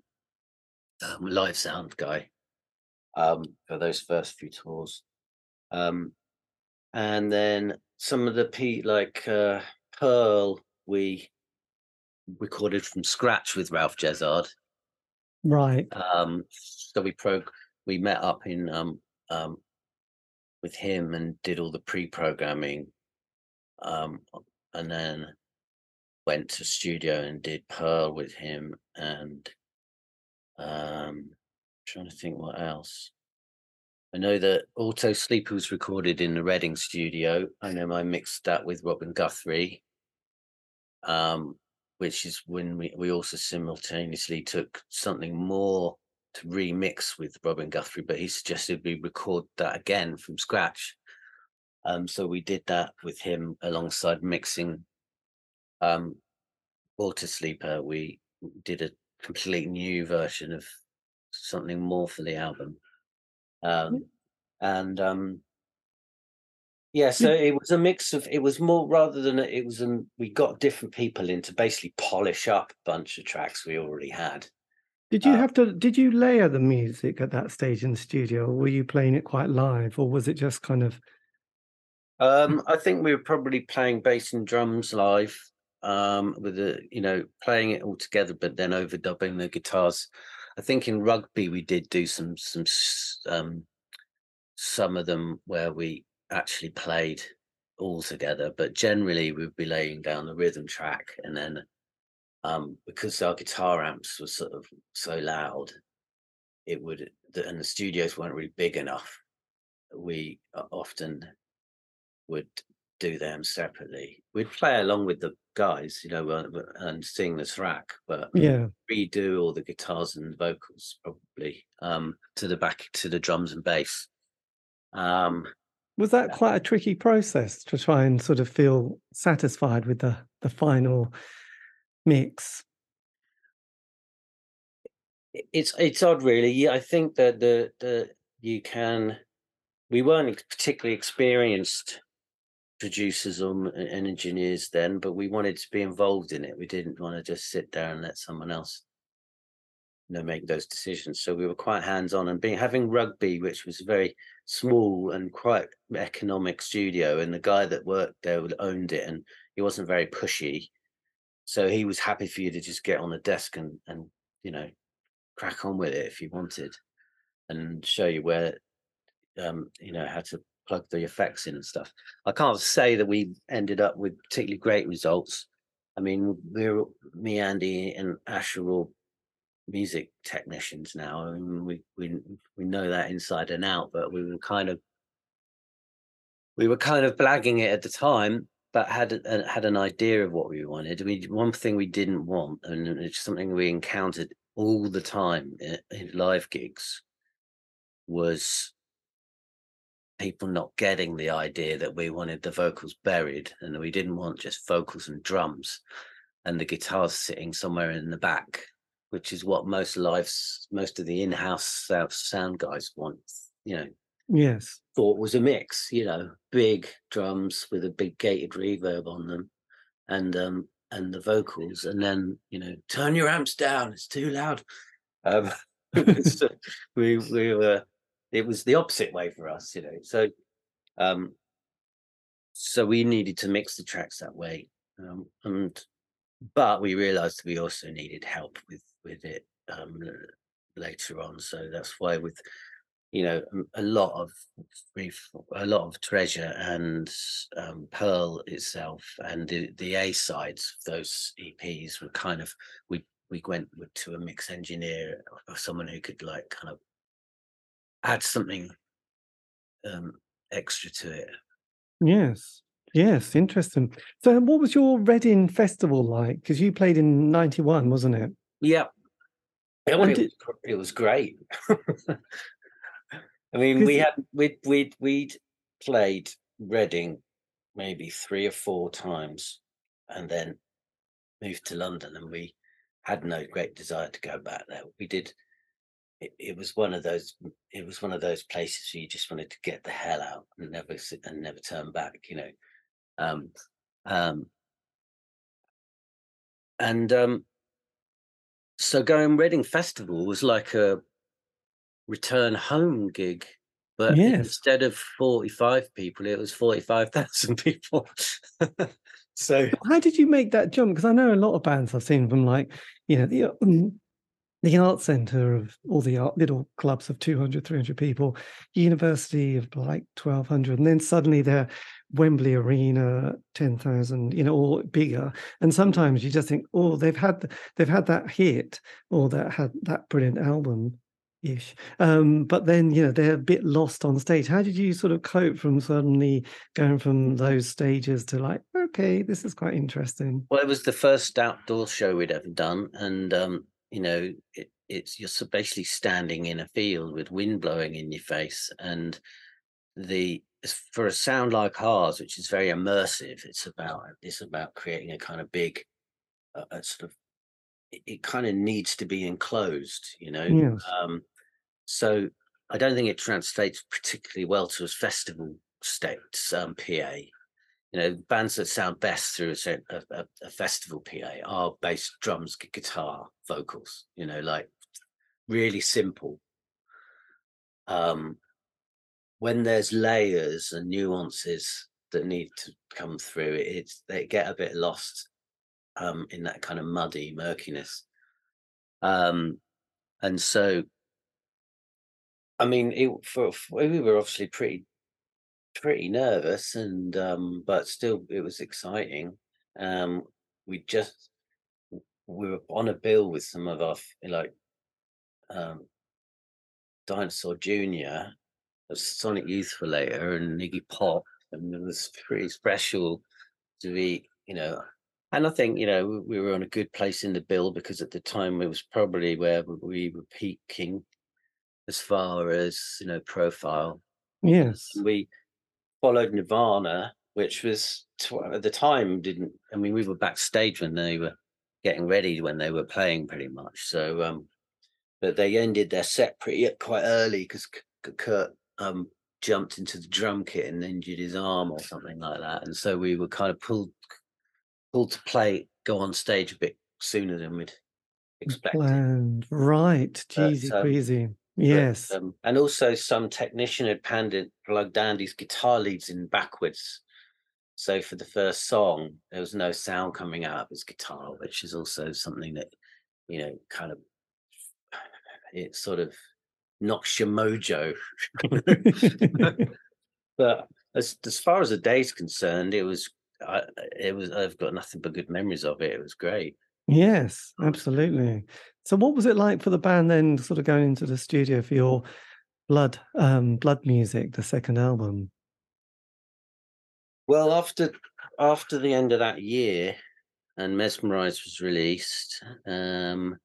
um, live sound guy, um, for those first few tours. Um, and then some of the P like uh, Pearl we recorded from scratch with Ralph Jezzard. Right. Um, so we prog we met up in um um with him and did all the pre-programming um and then went to studio and did Pearl with him and um trying to think what else. I know that Auto Sleep was recorded in the Reading studio. I know I mixed that with Robin Guthrie. Um, which is when we, we also simultaneously took something more to remix with Robin Guthrie, but he suggested we record that again from scratch. Um, so we did that with him alongside mixing um, Water Sleeper. We did a complete new version of something more for the album. Um, and um, yeah, so it was a mix of it was more rather than a, it was an we got different people in to basically polish up a bunch of tracks we already had. Did you Uh, have to? Did you layer the music at that stage in the studio, or were you playing it quite live, or was it just kind of? Um, I think we were probably playing bass and drums live, um, with the you know playing it all together, but then overdubbing the guitars. I think in rugby we did do some some um, some of them where we actually played all together, but generally we'd be laying down the rhythm track, and then um, because our guitar amps were sort of so loud, it would and the studios weren't really big enough. We uh, often would do them separately. We'd play along with the guys, you know, uh, and sing the track, but Yeah. redo all the guitars and vocals probably um, to the back to the drums and bass. Um, Was that quite a tricky process to try and sort of feel satisfied with the the final mix? it's it's odd, really. Yeah, I think that the the you can. We weren't particularly experienced producers and engineers then, but we wanted to be involved in it. We didn't want to just sit there and let someone else, you know, make those decisions. So we were quite hands on and being having rugby, which was a very small and quite economic studio, and the guy that worked there owned it, and he wasn't very pushy. So he was happy for you to just get on the desk and and you know crack on with it if you wanted, and show you where um you know how to plug the effects in and stuff. I can't say that we ended up with particularly great results. I mean, we're me, Andy, and Ash are all music technicians now. I mean, we we we know that inside and out, but we were kind of we were kind of blagging it at the time, but had had an idea of what we wanted. I mean, one thing we didn't want, and it's something we encountered all the time in live gigs, was people not getting the idea that we wanted the vocals buried and we didn't want just vocals and drums and the guitars sitting somewhere in the back which is what most lives most of the in-house sound, sound guys want you know Yes. thought was a mix you know big drums with a big gated reverb on them and um and the vocals and then you know turn your amps down it's too loud um so we we were it was the opposite way for us you know so um so we needed to mix the tracks that way um and but we realized we also needed help with with it um later on so that's why with you know a lot of a lot of treasure and um pearl itself and the, the a sides of those eps were kind of we we went to a mix engineer or someone who could like kind of add something um extra to it Yes. Yes. Interesting. So, what was your Reading festival like? Because you played in '91, wasn't it? Yeah. It, did- was, it was great. I mean, we had we'd we'd we'd played Reading maybe three or four times, and then moved to London, and we had no great desire to go back there. We did it, it was one of those it was one of those places where you just wanted to get the hell out and never sit and never turn back you know um um and um so going reading festival was like a return home gig but Yes. instead of 45 people it was 45,000 people so How did you make that jump? Because I know a lot of bands I've seen from like, you know, the um, the art center of all the art, little clubs of 200, 300 people, university of like 1200, and then suddenly they're Wembley Arena, 10,000, you know, or bigger. And sometimes you just think, oh, they've had they've had that hit or that had that brilliant album ish. Um, but then, you know, they're a bit lost on stage. How did you sort of cope from suddenly going from those stages to like, okay, this is quite interesting? Well, it was the first outdoor show we'd ever done, and um, you know, it, it's you're basically standing in a field with wind blowing in your face, and the for a sound like ours, which is very immersive, it's about it's about creating a kind of big, uh, a sort of, it, it kind of needs to be enclosed, you know. Yes. Um, so I don't think it translates particularly well to a festival states um, PA you know, bands that sound best through a, a, a, festival PA are bass, drums, guitar, vocals. You know, like really simple. Um, when there's layers and nuances that need to come through, it's they get a bit lost um, in that kind of muddy murkiness. Um, and so, I mean, it, for, for we were obviously pretty pretty nervous and um but still it was exciting um we just we were on a bill with some of our like um dinosaur junior sonic youth for later and iggy pop and it was pretty special to be you know and i think you know we we were on a good place in the bill because at the time it was probably where we were peaking as far as you know profile Yes. we followed Nirvana, which was tw- at the time didn't. I mean, we were backstage when they were getting ready when they were playing, pretty much. So, um, but they ended their set pretty quite early because Kurt um jumped into the drum kit and injured his arm or something like that, and so we were kind of pulled pulled to play go on stage a bit sooner than we'd expected. Planned. Right. Jeezy um, queasy. But, Yes. um, and also some technician had panned it, plugged Andy's guitar leads in backwards. So for the first song, there was no sound coming out of his guitar, which is also something that, you know, kind of it sort of knocks your mojo. but as as far as the day's concerned, it was I it was I've got nothing but good memories of it. It was great. yes, absolutely. So what was it like for the band then sort of going into the studio for your blood um blood music, the second album? Well, after after the end of that year, and Mesmerize was released, um,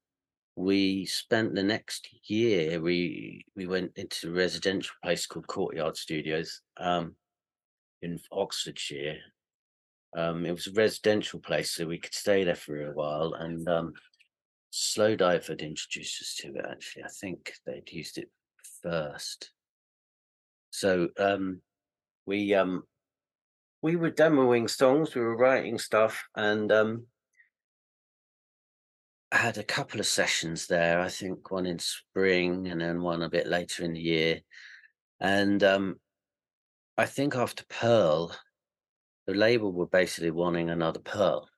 we spent the next year. We we went into a residential place called Courtyard Studios um, in Oxfordshire. Um, it was a residential place, so we could stay there for a while. And um, Slowdive had introduced us to it. Actually, I think they'd used it first. So um, we um, we were demoing songs, we were writing stuff, and um, I had a couple of sessions there. I think one in spring and then one a bit later in the year. And um, I think after Pearl, the label were basically wanting another Pearl,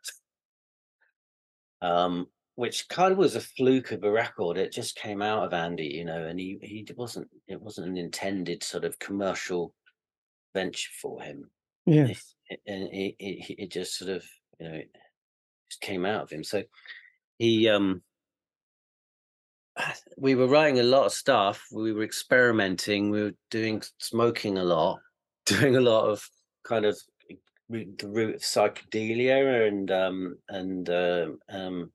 um, which kind of was a fluke of a record. It just came out of Andy, you know, and he he wasn't. It wasn't an intended sort of commercial venture for him Yes. and it, it, it just sort of you know it just came out of him so he um we were writing a lot of stuff we were experimenting we were doing smoking a lot doing a lot of kind of the root of psychedelia and um and um um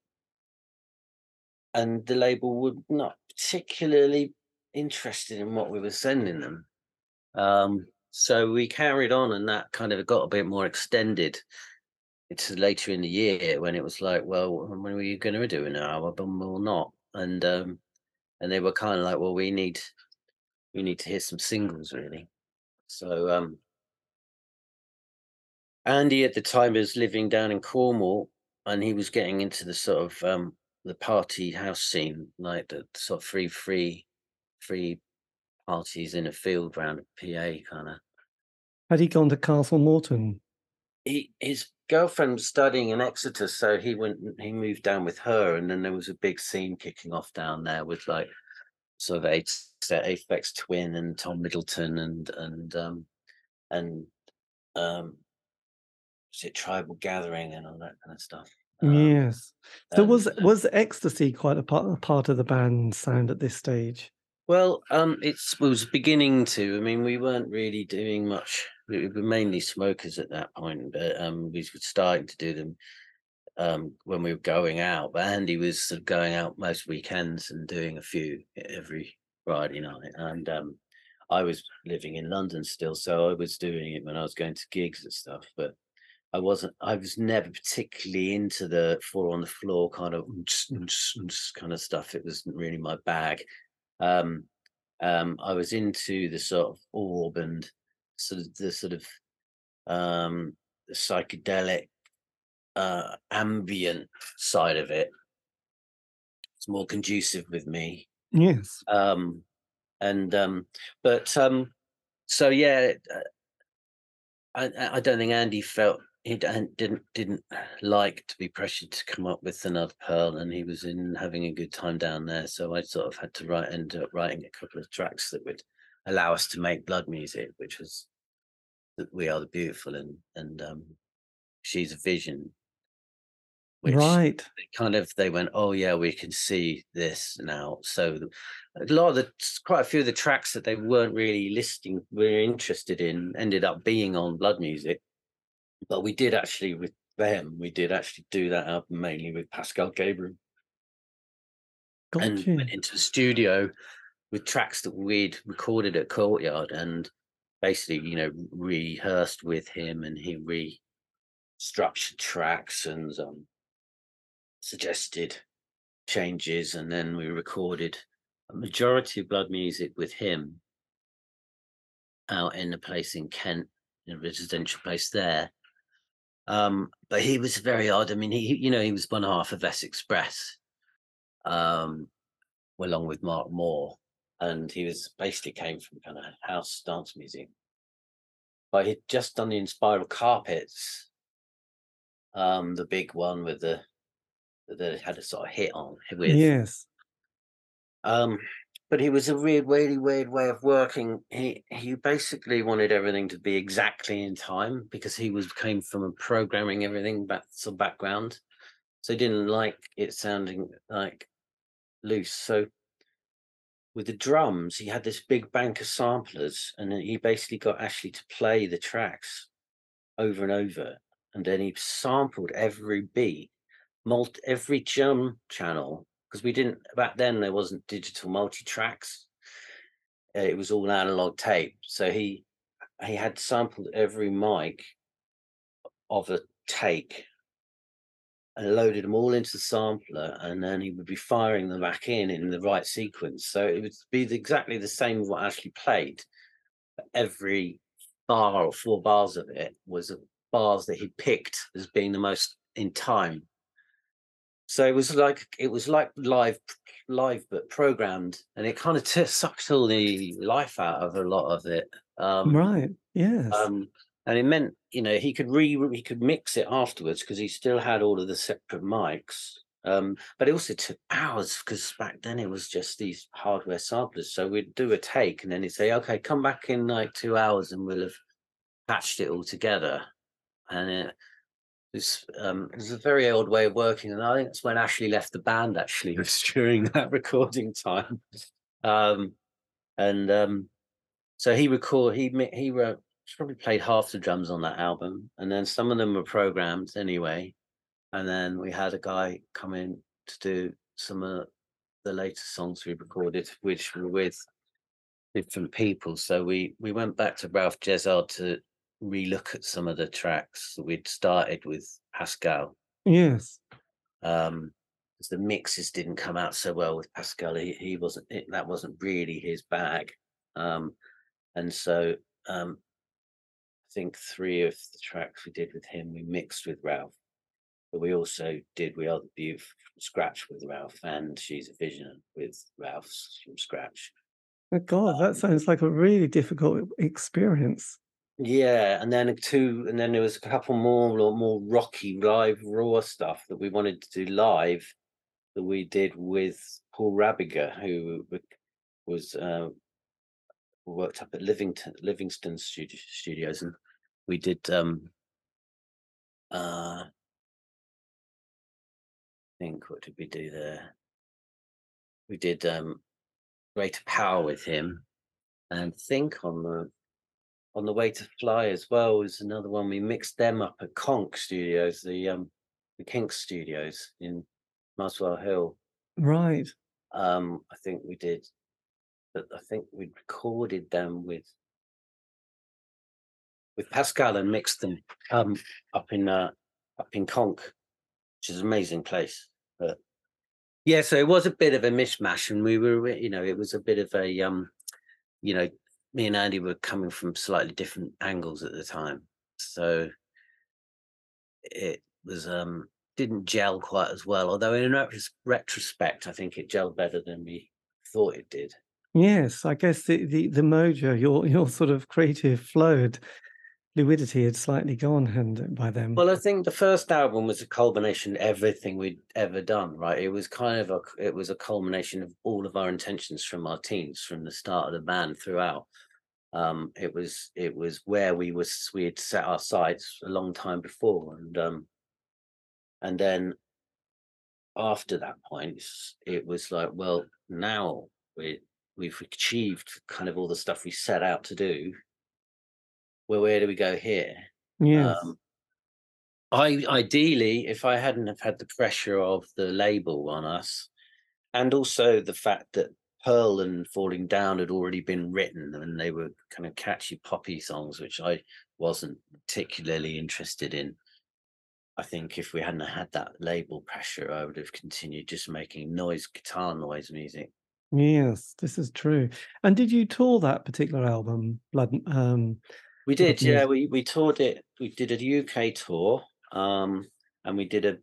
and the label were not particularly interested in what we were sending them. Um so we carried on and that kind of got a bit more extended it's later in the year when it was like well when are you going to do an album or not? And um and they were kind of like, well, we need we need to hear some singles really. So um, Andy at the time was living down in Cornwall, and he was getting into the sort of um, the party house scene, like the sort of free, free, free parties in a field round a PA kind of. Had he gone to Castle Morton? He his girlfriend was studying in Exeter, so he went. He moved down with her, and then there was a big scene kicking off down there with like sort of Aphex Twin and Tom Middleton and and um and um was it Tribal Gathering and all that kind of stuff. Um, yes. So and, was was ecstasy quite a part, a part of the band's sound at this stage? Well, um, it's it was beginning to. I mean, we weren't really doing much. We were mainly smokers at that point, but um, we were starting to do them um, when we were going out. But Andy was sort of going out most weekends and doing a few every Friday night. And um, I was living in London still, so I was doing it when I was going to gigs and stuff. But I wasn't. I was never particularly into the four on the floor kind of kind of stuff. It wasn't really my bag. Um, um, I was into the sort of orb and sort of the sort of um, psychedelic uh, ambient side of it. It's more conducive with me. Yes. Um, and um, but um, so yeah, uh, I, I don't think Andy felt he didn't didn't like to be pressured to come up with another pearl, and he was in having a good time down there. So I sort of had to write end up writing a couple of tracks that would allow us to make blood music, which was that "We Are the Beautiful" and and um, "She's a Vision," which right kind of they went oh yeah we can see this now so a lot of the quite a few of the tracks that they weren't really listing were interested in ended up being on blood music but we did actually with them we did actually do that album mainly with pascal gabriel Got and went into the studio with tracks that we'd recorded at courtyard and basically you know rehearsed with him and he restructured tracks and um suggested changes, and then we recorded a majority of blood music with him out in a place in Kent, in a residential place there. Um, but he was very odd. I mean, he, you know, he was one half of S Express, um, along with Mark Moore, and he was basically came from kind of house dance music. But he'd just done the Inspiral Carpets, um, the big one with the that had a sort of hit on with. Yes. Um, but he was a weird, really weird way of working. He he basically wanted everything to be exactly in time because he was came from a programming everything back some background, so he didn't like it sounding like loose. So with the drums, he had this big bank of samplers, and he basically got Ashley to play the tracks over and over, and then he sampled every beat multi every jump channel because we didn't back then there wasn't digital multi tracks uh, it was all analog tape. So he he had sampled every mic of a take and loaded them all into the sampler and then he would be firing them back in in the right sequence. So it would be exactly the same what Ashley played every bar or four bars of it was bars that he picked as being the most in time so it was like it was like live, live but programmed, and it kind of t- sucked all the life out of a lot of it. Um, right. Yes. Um, and it meant you know he could re he could mix it afterwards because he still had all of the separate mics. Um, but it also took hours because back then it was just these hardware samplers. So we'd do a take and then he'd say, "Okay, come back in like two hours and we'll have patched it all together." And it, it's um, it was a very old way of working, and I think that's when Ashley left the band. Actually, it was during that recording time, um, and um, so he record he he wrote probably played half the drums on that album, and then some of them were programmed anyway, and then we had a guy come in to do some of the later songs we recorded, which were with different people. So we we went back to Ralph Jezzard to relook at some of the tracks that we'd started with Pascal. Yes. Um, the mixes didn't come out so well with Pascal. He, he wasn't it, that wasn't really his bag, um, and so um, I think three of the tracks we did with him we mixed with Ralph, but we also did We Are the Beaut from scratch with Ralph and She's a Vision with Ralph's from scratch. Oh God, that sounds like a really difficult experience. Yeah, and then two, and then there was a couple more more rocky live raw stuff that we wanted to do live that we did with Paul Rabiger, who was uh, worked up at Livington Livingston Studios, and we did. um uh I think what did we do there? We did um Greater Power with him, and think on the on the way to fly as well was another one. We mixed them up at Konk Studios, the um the Kink Studios in Muswell Hill. Right. Um, I think we did, but I think we recorded them with with Pascal and mixed them um up in uh up in Konk, which is an amazing place. But yeah, so it was a bit of a mishmash, and we were, you know, it was a bit of a um, you know, me and Andy were coming from slightly different angles at the time, so it was um didn't gel quite as well. Although in retrospect, I think it gelled better than we thought it did. Yes, I guess the the, the mojo, your your sort of creative flow fluidity had slightly gone and by then. Well, I think the first album was a culmination of everything we'd ever done, right? It was kind of a it was a culmination of all of our intentions from our teens from the start of the band throughout. Um, it was it was where we was we had set our sights a long time before, and um, and then after that point, it was like, well, now we we've achieved kind of all the stuff we set out to do well, where do we go here? Yeah. Um, I ideally, if I hadn't have had the pressure of the label on us, and also the fact that Pearl and Falling Down had already been written and they were kind of catchy poppy songs, which I wasn't particularly interested in. I think if we hadn't had that label pressure, I would have continued just making noise, guitar noise music. Yes, this is true. And did you tour that particular album, Blood? Um, we did, yeah. We we toured it. We did a UK tour, um, and we did a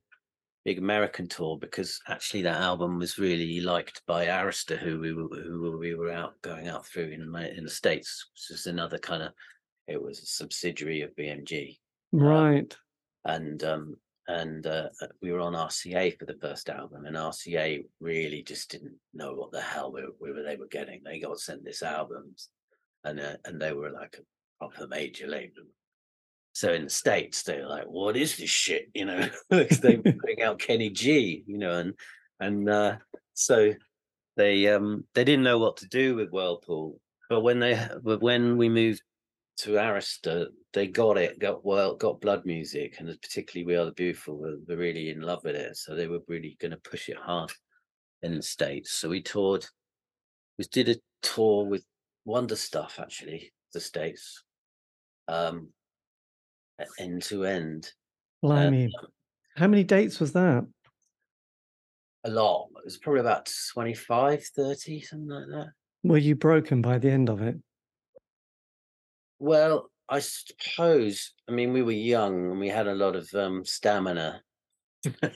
big American tour because actually that album was really liked by Arista, who we were who we were out going out through in in the states. Which is another kind of. It was a subsidiary of BMG, um, right? Um, and um, and uh, uh, we were on RCA for the first album, and RCA really just didn't know what the hell we, we were they were getting. They got sent this album, and uh, and they were like proper major label. So in the States, they're like, what is this shit? You know, because they bring out Kenny G, you know, and and uh, so they um they didn't know what to do with Whirlpool. But when they but when we moved to Arista, they got it, got well, got blood music, and particularly We Are the Beautiful were, were really in love with it. So they were really going to push it hard in the States. So we toured, we did a tour with Wonder Stuff actually, the States, um, end to end. Blimey. Um, How many dates was that? A lot. It was probably about 25, 30, something like that. Were you broken by the end of it? Well, I suppose. I mean, we were young and we had a lot of um, stamina,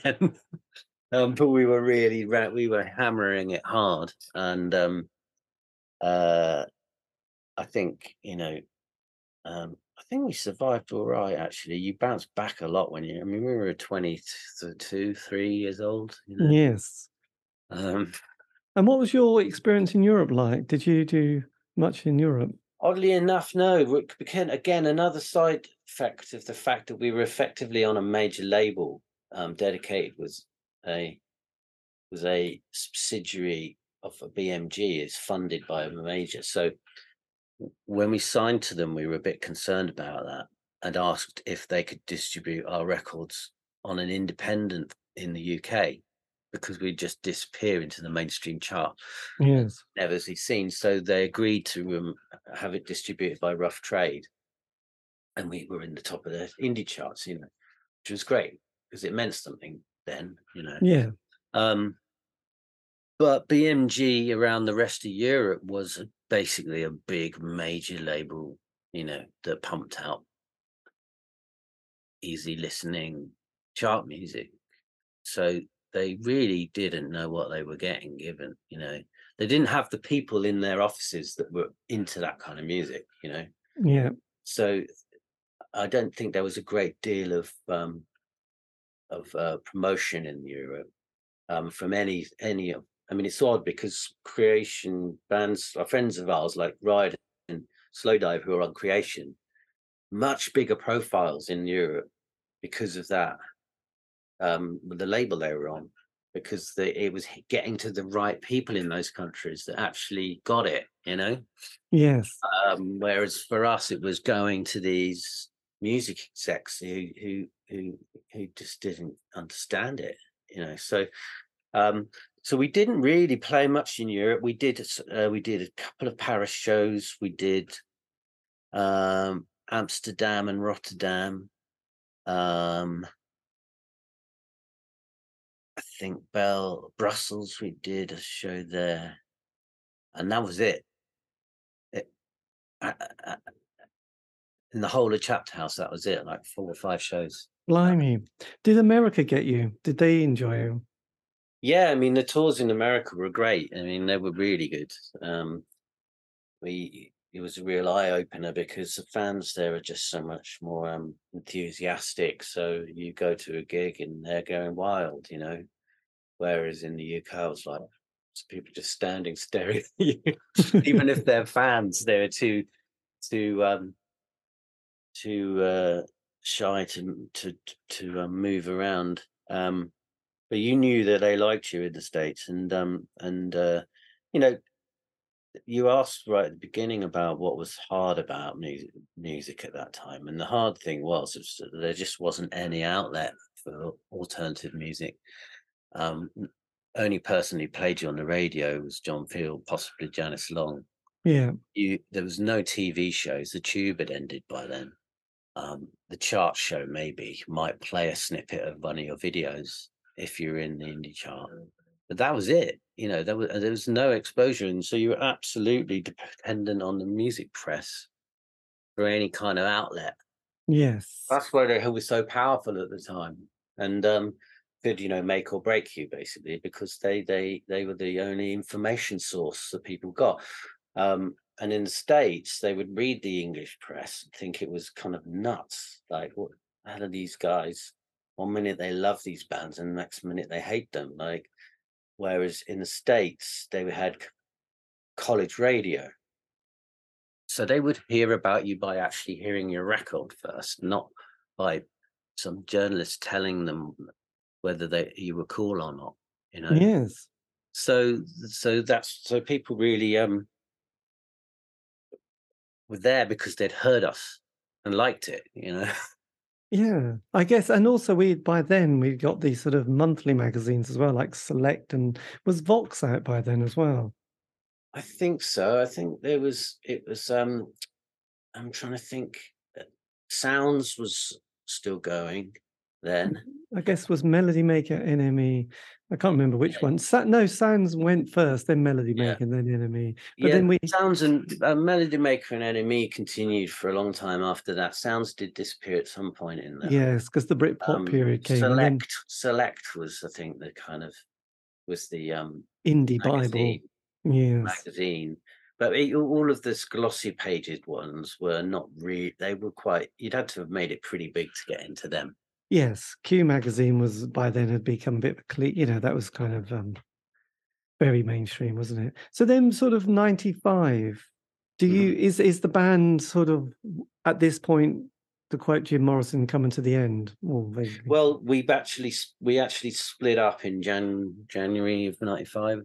um, but we were really we were hammering it hard, and um, uh, I think you know um, I think we survived all right. Actually, you bounce back a lot when you. I mean, we were twenty-two, three years old. You know? Yes. Um, and what was your experience in Europe like? Did you do much in Europe? Oddly enough, no. Again, another side effect of the fact that we were effectively on a major label. Um, dedicated was a was a subsidiary of a BMG, is funded by a major. So when we signed to them, we were a bit concerned about that and asked if they could distribute our records on an independent in the UK because we'd just disappear into the mainstream chart. Yes. Never see seen. So they agreed to um, have it distributed by Rough Trade. And we were in the top of the indie charts, you know, which was great because it meant something then, you know. Yeah. Um, but BMG around the rest of Europe was basically a big major label, you know, that pumped out easy listening chart music. So they really didn't know what they were getting given, you know. They didn't have the people in their offices that were into that kind of music, you know. Yeah. So I don't think there was a great deal of um of uh, promotion in Europe um from any any of I mean it's odd because creation bands are friends of ours like Ride and Slowdive who are on creation much bigger profiles in Europe because of that um the label they were on because the, it was getting to the right people in those countries that actually got it you know Yes. um whereas for us it was going to these music execs who who who who just didn't understand it you know so um so we didn't really play much in europe we did uh, we did a couple of paris shows we did um amsterdam and rotterdam um I think Bell Brussels we did a show there, and that was it. It uh, uh, in the whole of Chapterhouse, that was it. Like four or five shows. Blimey. Did America get you? Did they enjoy you? Yeah, I mean the tours in America were great. I mean they were really good. Um, we it was a real eye opener because the fans there are just so much more um, enthusiastic. So you go to a gig and they're going wild, you know. Whereas in the UK, I was like, people just standing staring at you, even if they're fans, they're too too um too uh shy to to to um, move around. Um, but you knew that they liked you in the states, and um and uh, you know you asked right at the beginning about what was hard about music music at that time, and the hard thing was, was that there just wasn't any outlet for alternative music. Um, only person who played you on the radio was John Peel, possibly Janice Long. Yeah. You there was no TV shows. The Tube had ended by then. Um, the chart show maybe might play a snippet of one of your videos if you're in the indie chart, but that was it. You know, there was there was no exposure, and so you were absolutely dependent on the music press for any kind of outlet. Yes. That's why they were so powerful at the time, and um, could you know make or break you basically because they they they were the only information source that people got. Um, and in the states, they would read the English press and think it was kind of nuts. Like, what? How do these guys? One minute they love these bands, and the next minute they hate them. Like, whereas in the states, they had college radio, so they would hear about you by actually hearing your record first, not by some journalist telling them whether they you were cool or not. You know. Yes. So so that's so people really um were there because they'd heard us and liked it. You know. Yeah, I guess, and also we by then we got these sort of monthly magazines as well, like Select, and was Vox out by then as well? I think so. I think there was it was um I'm trying to think uh, Sounds was still going then. I guess was Melody Maker, NME. I can't remember which one. Sa- no, Sounds went first, then Melody Yeah. Maker, then NME. But yeah, then we, Sounds and uh, Melody Maker and NME continued for a long time after that. Sounds did disappear at some point in there. yes, because the Britpop Um, period came, Select then Select was I think the kind of was the um Indie Bible. magazine. Yes, magazine. But it, all of the glossy pages ones were not really. They were quite. You'd had to have made it pretty big to get into them. Yes. Q magazine was by then had become a bit of a cle You know, that was kind of um very mainstream, wasn't it? So then, sort of ninety five. Do you is is the band sort of at this point? To quote Jim Morrison, coming to the end. Well. Well, we've actually we actually split up in Jan January of '95,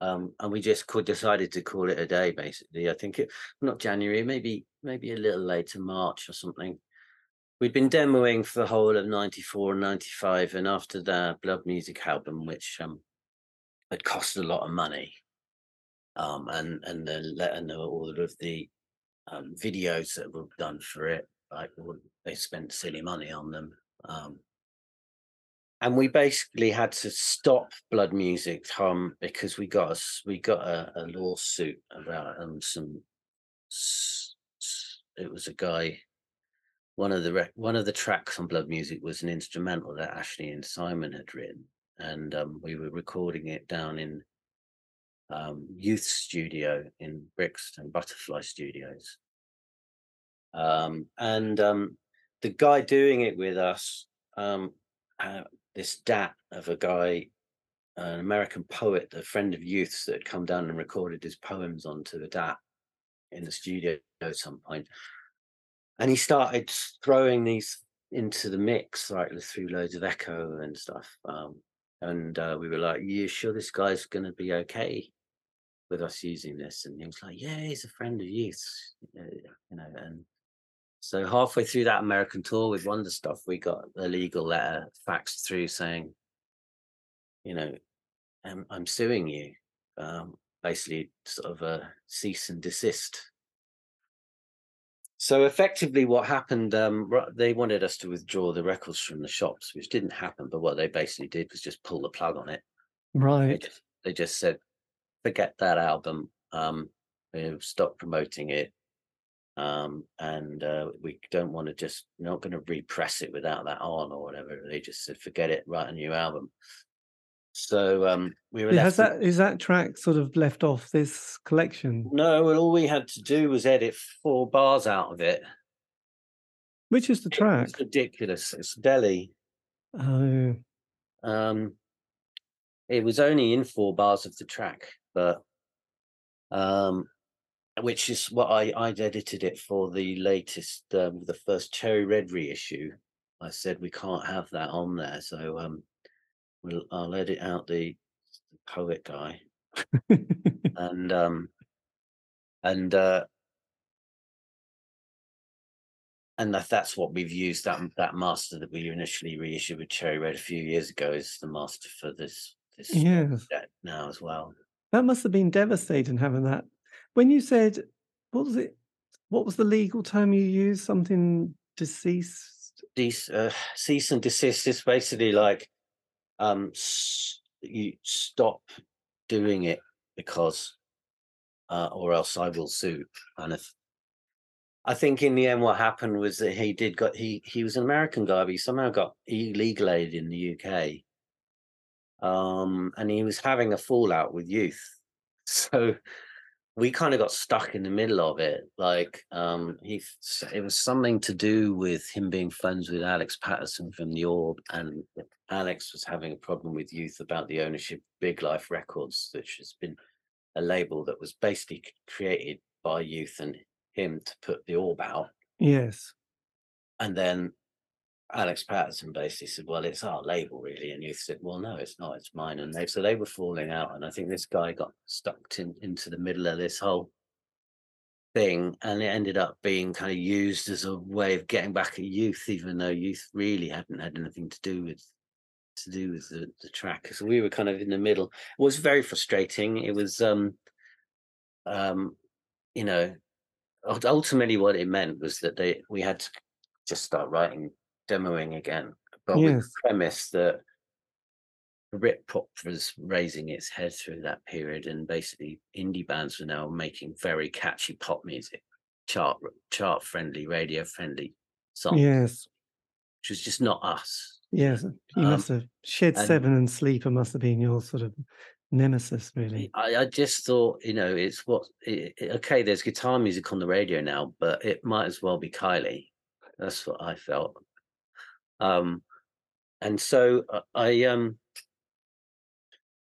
um, and we just could decided to call it a day. Basically, I think it not January, maybe maybe a little later March or something. We'd been demoing for the whole of '94 and '95, and after the Blood Music album, which um, had cost a lot of money, um, and and the and the, all of the um, videos that were done for it, like they spent silly money on them. Um, and we basically had to stop blood music um because we got us we got a, a lawsuit about um some it was a guy one of the rec- one of the tracks on blood music was an instrumental that ashley and simon had written and um, we were recording it down in um, youth studio in brixton butterfly studios um, and um, the guy doing it with us uh, this dat of a guy, an American poet, a friend of youth's that had come down and recorded his poems onto the dat in the studio at some point. And he started throwing these into the mix, like through loads of echo and stuff. Um, and uh, we were like, "You sure this guy's going to be okay with us using this?" And he was like, "Yeah, he's a friend of youth's, you know." And so halfway through that American tour with Wonder Stuff, we got a legal letter faxed through saying, you know, I'm, I'm suing you. Um, basically, sort of a cease and desist. So effectively, what happened? Um, they wanted us to withdraw the records from the shops, which didn't happen. But what they basically did was just pull the plug on it. Right. They just, they just said, "Forget that album. Um, stop promoting it um, and uh, we don't want to just not going to repress it without that on or whatever. They just said, forget it, write a new album. So um, we were. Has that is that track sort of left off this collection? No, well, all we had to do was edit four bars out of it. Which is the track? It's ridiculous. It's Deli. Oh. Um, it was only in four bars of the track, but um, which is what I I'd edited it for the latest um, the first Cherry Red reissue. I said we can't have that on there, so um, we'll I'll edit out the, the poet guy, and um, and uh, and that, that's what we've used that that master that we initially reissued with Cherry Red a few years ago is the master for this this yes. now as well. That must have been devastating having that when you said, what was it? What was the legal term you used? Something deceased? Cease, uh, cease and desist is basically like um, you stop doing it because, uh, or else I will sue. Kind of. I think in the end, what happened was that he did got he he was an American guy, but he somehow got illegal aid in the UK. Um, and he was having a fallout with youth. So we kind of got stuck in the middle of it. Like um, he, it was something to do with him being friends with Alex Paterson from the Orb, and Alex was having a problem with youth about the ownership of Big Life Records, which has been a label that was basically created by youth and him to put the Orb out. Yes. And then Alex Paterson basically said, "Well, it's our label, really," and Youth said, "Well, no, it's not. It's mine." And they so they were falling out, and I think this guy got stuck in, into the middle of this whole thing, and it ended up being kind of used as a way of getting back at Youth, even though Youth really hadn't had anything to do with to do with the, the track. So we were kind of in the middle. It was very frustrating. It was, um, um, you know, ultimately what it meant was that they we had to just start writing demoing again, but yes. with the premise that Britpop was raising its head through that period, and basically indie bands were now making very catchy pop music, chart chart friendly, radio friendly songs. Yes, which was just not us. Yes, you um, must have Shed and, Seven and Sleeper must have been your sort of nemesis, really. I, I just thought, you know, it's what it, okay. There's guitar music on the radio now, but it might as well be Kylie. That's what I felt. Um, and so uh, I um,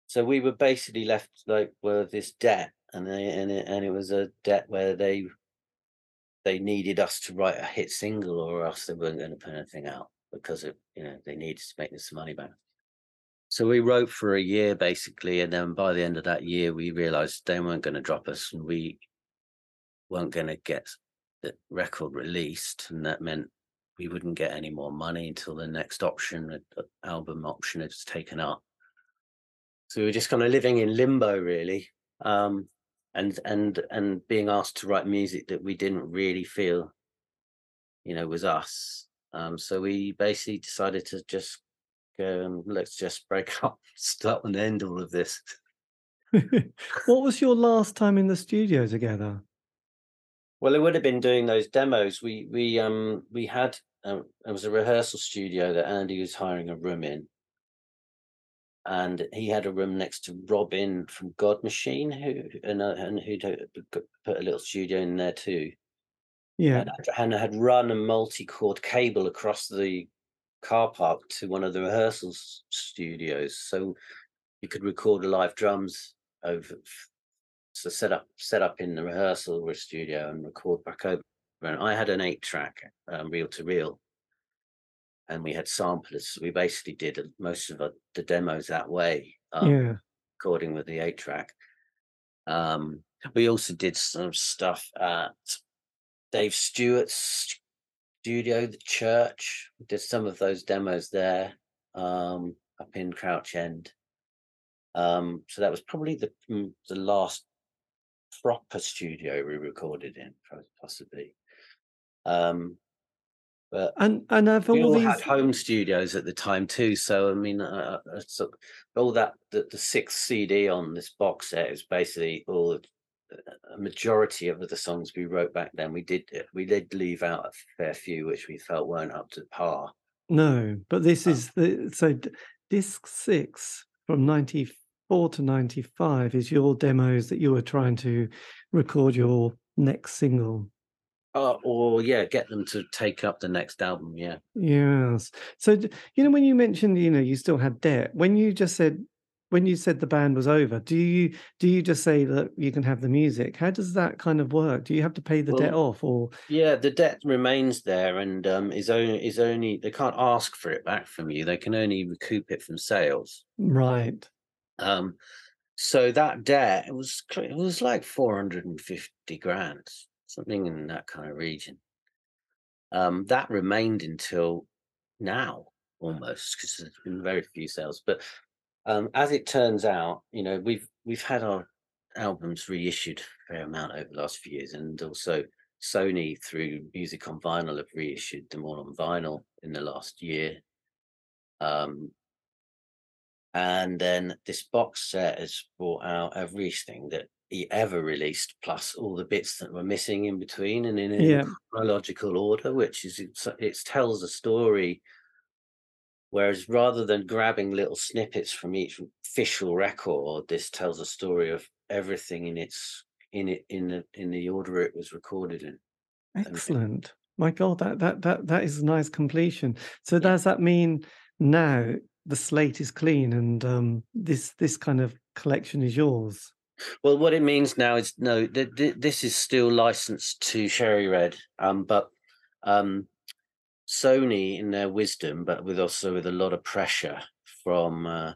so we were basically left like with this debt, and they, and it, and it was a debt where they they needed us to write a hit single, or else they weren't going to put anything out because it you know they needed to make this money back. So we wrote for a year basically, and then by the end of that year, we realized they weren't going to drop us, and we weren't going to get the record released, and that meant we wouldn't get any more money until the next option, album option, is taken up. So we were just kind of living in limbo, really, um, and and and being asked to write music that we didn't really feel, you know, was us. Um, so we basically decided to just go and let's just break up, start and end all of this. what was your last time in the studio together? Well, it would have been doing those demos. We we um we had um, it was a rehearsal studio that Andy was hiring a room in, and he had a room next to Robin from God Machine, who and uh, and who'd put a little studio in there too. Yeah, and, and had run a multi-core cable across the car park to one of the rehearsal studios, so you could record live drums over. So set up set up in the rehearsal studio and record back over. And I had an eight-track um, reel to reel and we had samplers. We basically did most of the demos that way. Um, yeah. Recording with the eight track. Um, we also did some stuff at Dave Stewart's studio, the church. We did some of those demos there um, up in Crouch End. Um, so that was probably the mm, the last proper studio we recorded in, possibly. Um, but and and I've we all, these had home studios at the time too. So I mean, uh, uh so all that the, the sixth CD on this box set is basically all a majority of the songs we wrote back then. We did uh, we did leave out a fair few which we felt weren't up to par. No, but this um, is the so disc six from ninety four to ninety five is your demos that you were trying to record your next single. Uh, or yeah, get them to take up the next album. Yeah. Yes. So you know when you mentioned you know you still had debt when you just said when you said the band was over do you do you just say that you can have the music how does that kind of work do you have to pay the well, debt off or yeah the debt remains there and um is only is only they can't ask for it back from you they can only recoup it from sales right um so that debt it was it was like 450 grand something in that kind of region. Um, that remained until now, almost, because there's been very few sales. But um, as it turns out, you know, we've we've had our albums reissued a fair amount over the last few years, and also Sony through Music on Vinyl have reissued them all on vinyl in the last year. Um, and then this box set has brought out everything that he ever released, plus all the bits that were missing in between and in a yeah. chronological order, which is it tells a story. Whereas rather than grabbing little snippets from each official record, this tells a story of everything in its in it in the in the order it was recorded in. Excellent. My God, that that that that is a nice completion. So yeah. does that mean now the slate is clean and um, this this kind of collection is yours? Well, what it means now is no, th- th- this is still licensed to Cherry Red, um, but um, Sony, in their wisdom, but with also with a lot of pressure from uh,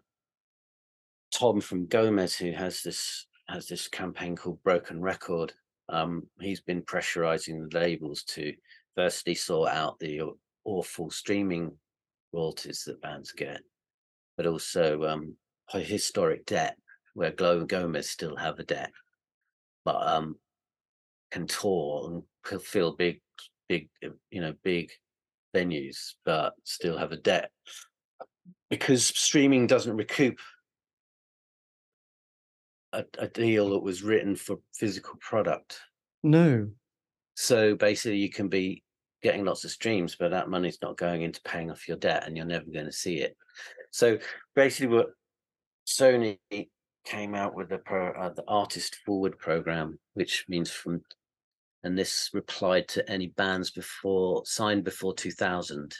Tom from Gomez, who has this has this campaign called Broken Record. Um, he's been pressurizing the labels to firstly sort out the awful streaming royalties that bands get, but also um, historic debt where Glow and Gomez still have a debt, but um, can tour and fill big, big, uh, you know, big venues, but still have a debt because streaming doesn't recoup a, a deal that was written for physical product. No. So basically, you can be getting lots of streams, but that money's not going into paying off your debt, and you're never going to see it. So basically, what Sony came out with the pro, uh, the artist forward program, which means from, and this replied to any bands before signed before 2000.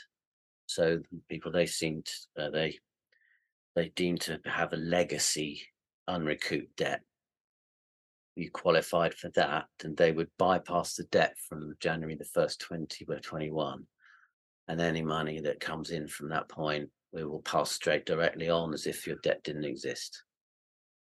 So people they seemed uh, they they deemed to have a legacy unrecouped debt. You qualified for that, and they would bypass the debt from January the first 20 or 21, and any money that comes in from that point we will pass straight directly on as if your debt didn't exist.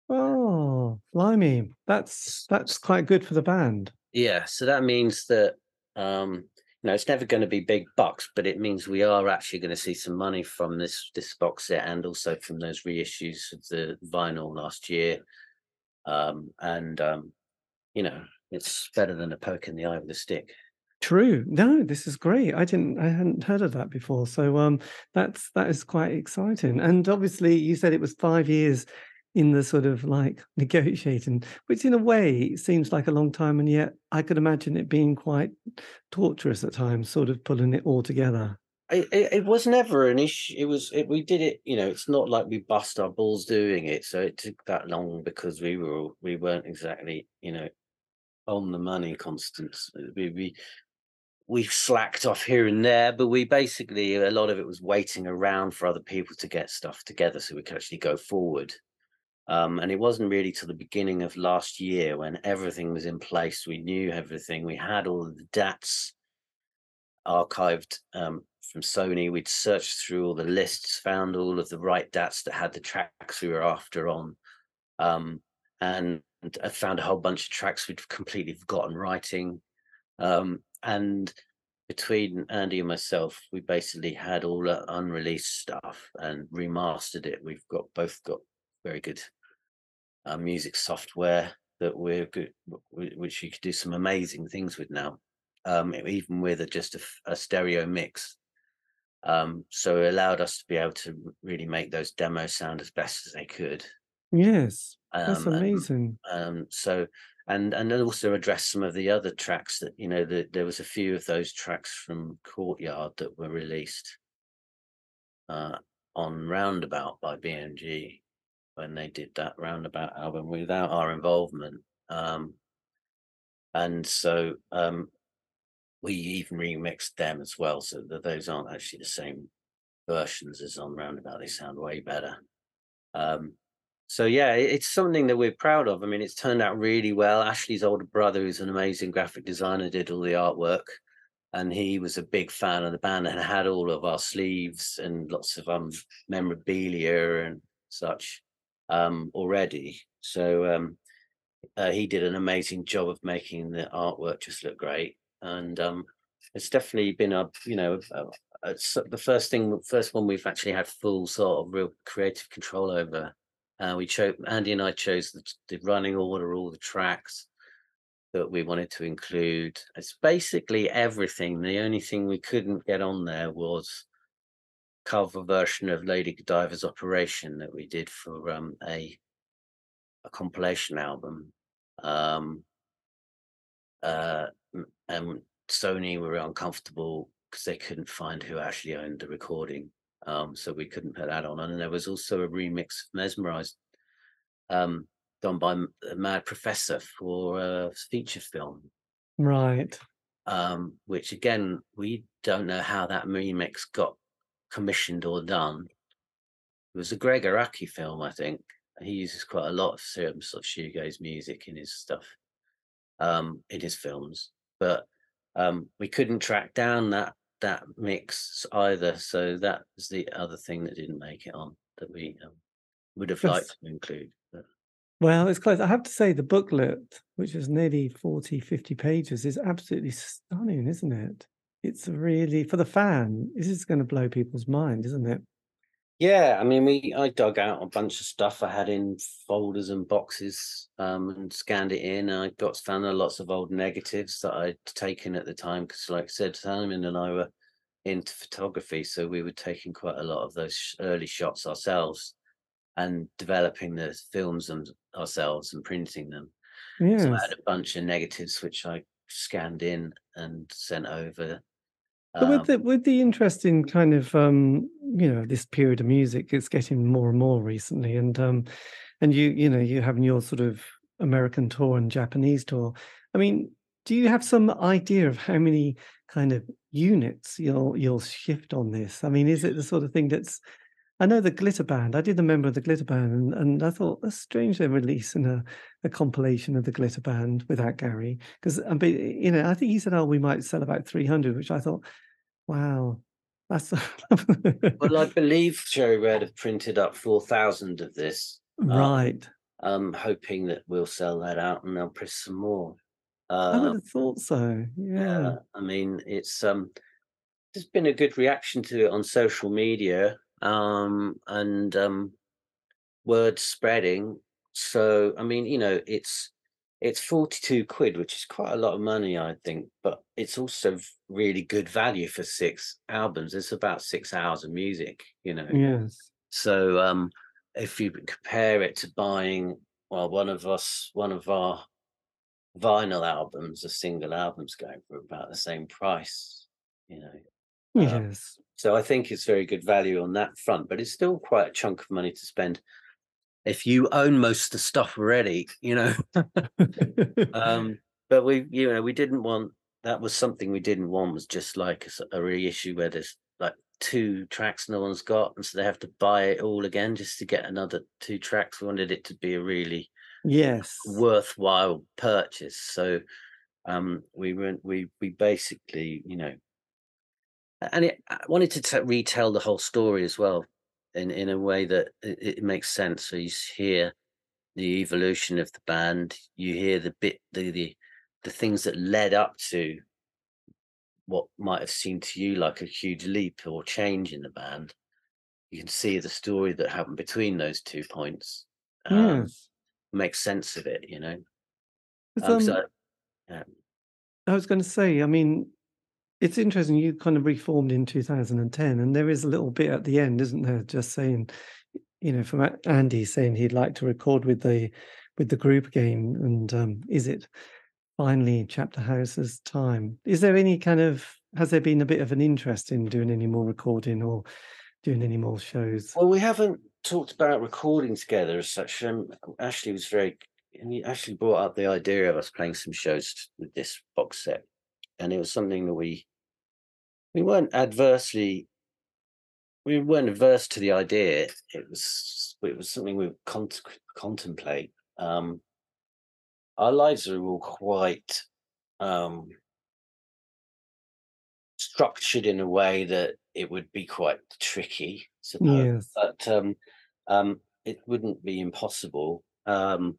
Oh, blimey. That's that's quite good for the band. Yeah, so that means that um, you know it's never going to be big bucks, but it means we are actually going to see some money from this this box set and also from those reissues of the vinyl last year. Um, and um, you know, it's better than a poke in the eye with a stick. True. No, this is great. I didn't I hadn't heard of that before. So um that's that is quite exciting. And obviously you said it was 5 years in the sort of like negotiating, which in a way seems like a long time and yet I could imagine it being quite torturous at times sort of pulling it all together. It, it, it was never an issue. It was it, we did it. You know, it's not like we bust our balls doing it. So it took that long because we were we weren't exactly you know on the money constant. We we we slacked off here and there, but we basically a lot of it was waiting around for other people to get stuff together so we could actually go forward. Um, and it wasn't really till the beginning of last year when everything was in place. We knew everything. We had all the DATs archived um, from Sony. We'd searched through all the lists, found all of the right DATs that had the tracks we were after on, um, and I found a whole bunch of tracks we'd completely forgotten writing. Um, and between Andy and myself, we basically had all the unreleased stuff and remastered it. We've got both got very good uh, music software that we're good, which you could do some amazing things with now, um, even with a, just a, a, stereo mix. Um, so it allowed us to be able to really make those demos sound as best as they could. Yes, that's um, amazing. And, um, so and and also address some of the other tracks that you know that there was a few of those tracks from Courtyard that were released uh, on Rownderbout by BMG when they did that Rownderbout album without our involvement. Um, and so um, we even remixed them as well, so that those aren't actually the same versions as on Rownderbout. They sound way better. Um, so yeah, it's something that we're proud of. I mean, it's turned out really well. Ashley's older brother, who's an amazing graphic designer, did all the artwork, and he was a big fan of the band and had all of our sleeves and lots of um memorabilia and such um already. So um uh, he did an amazing job of making the artwork just look great, and um it's definitely been a you know a, a, a, the first thing, first one we've actually had full sort of real creative control over uh, we chose Andy and I chose the, the running order, all the tracks that we wanted to include. It's basically everything. The only thing we couldn't get on there was cover version of Lady Godiva's Operation that we did for um, a a compilation album. Um, uh, and Sony were uncomfortable because they couldn't find who actually owned the recording. Um, so we couldn't put that on. And there was also a remix of Mesmerized um, done by a Mad Professor for a feature film. Right. Um, which again, we don't know how that remix got commissioned or done. It was a Gregg Araki film, I think. He uses quite a lot of certain sort of shoegaze music in his stuff, um, in his films. But um, we couldn't track down that that mix either. So that was the other thing that didn't make it on that we um, would have liked to include. But... Well, it's close. I have to say, the booklet, which is nearly 40, 50 pages, is absolutely stunning, isn't it? It's really, for the fan, this is going to blow people's mind, isn't it? Yeah, I mean, we I dug out a bunch of stuff I had in folders and boxes um, and scanned it in. I got found lots of old negatives that I'd taken at the time because, like I said, Simon and I were into photography, so we were taking quite a lot of those early shots ourselves and developing the films and ourselves and printing them. Yes. So I had a bunch of negatives which I scanned in and sent over but with um the with the interesting kind of um, you know this period of music, it's getting more and more recently, and um, and you you know you having your sort of American tour and Japanese tour. I mean, do you have some idea of how many kind of units you'll you'll shift on this? I mean, is it the sort of thing that's I know the Glitter Band. I did the member of the Glitter Band, and, and I thought that's strange they're releasing a, a compilation of the Glitter Band without Gary because I mean, you know I think he said, "Oh, we might sell about 300," which I thought, wow, that's. well, I believe Cherry Red have printed up 4,000 of this, um, right? Um, hoping that we'll sell that out and they'll press some more. I would um, have thought so. Yeah. Uh, I mean, it's um, there's been a good reaction to it on social media um, and um, word spreading. So, I mean, you know, it's it's 42 quid, which is quite a lot of money, I think, but it's also really good value for six albums. It's about six hours of music, you know. Yes. So um, if you compare it to buying, well, one of us, one of our vinyl albums, a single album's going for about the same price, you know. Um, yes. So I think it's very good value on that front, but it's still quite a chunk of money to spend if you own most of the stuff already, you know. um, but we, you know, we didn't want that was something we didn't want was just like a, a reissue where there's like two tracks no one's got, and so they have to buy it all again just to get another two tracks. We wanted it to be a really yes worthwhile purchase. So um, we went, we we basically, you know, and it, I wanted to t- retell the whole story as well in in a way that it, it makes sense. So you hear the evolution of the band, you hear the bit the the the things that led up to what might have seemed to you like a huge leap or change in the band. You can see the story that happened between those two points. Um. Make sense of it, you know. Um, so, yeah. I was going to say, I mean, it's interesting. You kind of reformed in 2010, and there is a little bit at the end, isn't there? Just saying, you know, from Andy saying he'd like to record with the with the group again, and um, is it finally Chapterhouse's time? Is there any kind of has there been a bit of an interest in doing any more recording or doing any more shows? Well, we haven't talked about recording together as such. Um, Ashley was very, and he actually brought up the idea of us playing some shows with this box set, and it was something that we we weren't adversely we weren't averse to the idea. It was it was something we con- contemplate. Um, our lives are all quite um, structured in a way that it would be quite tricky. Yes. But um, um, it wouldn't be impossible. Um,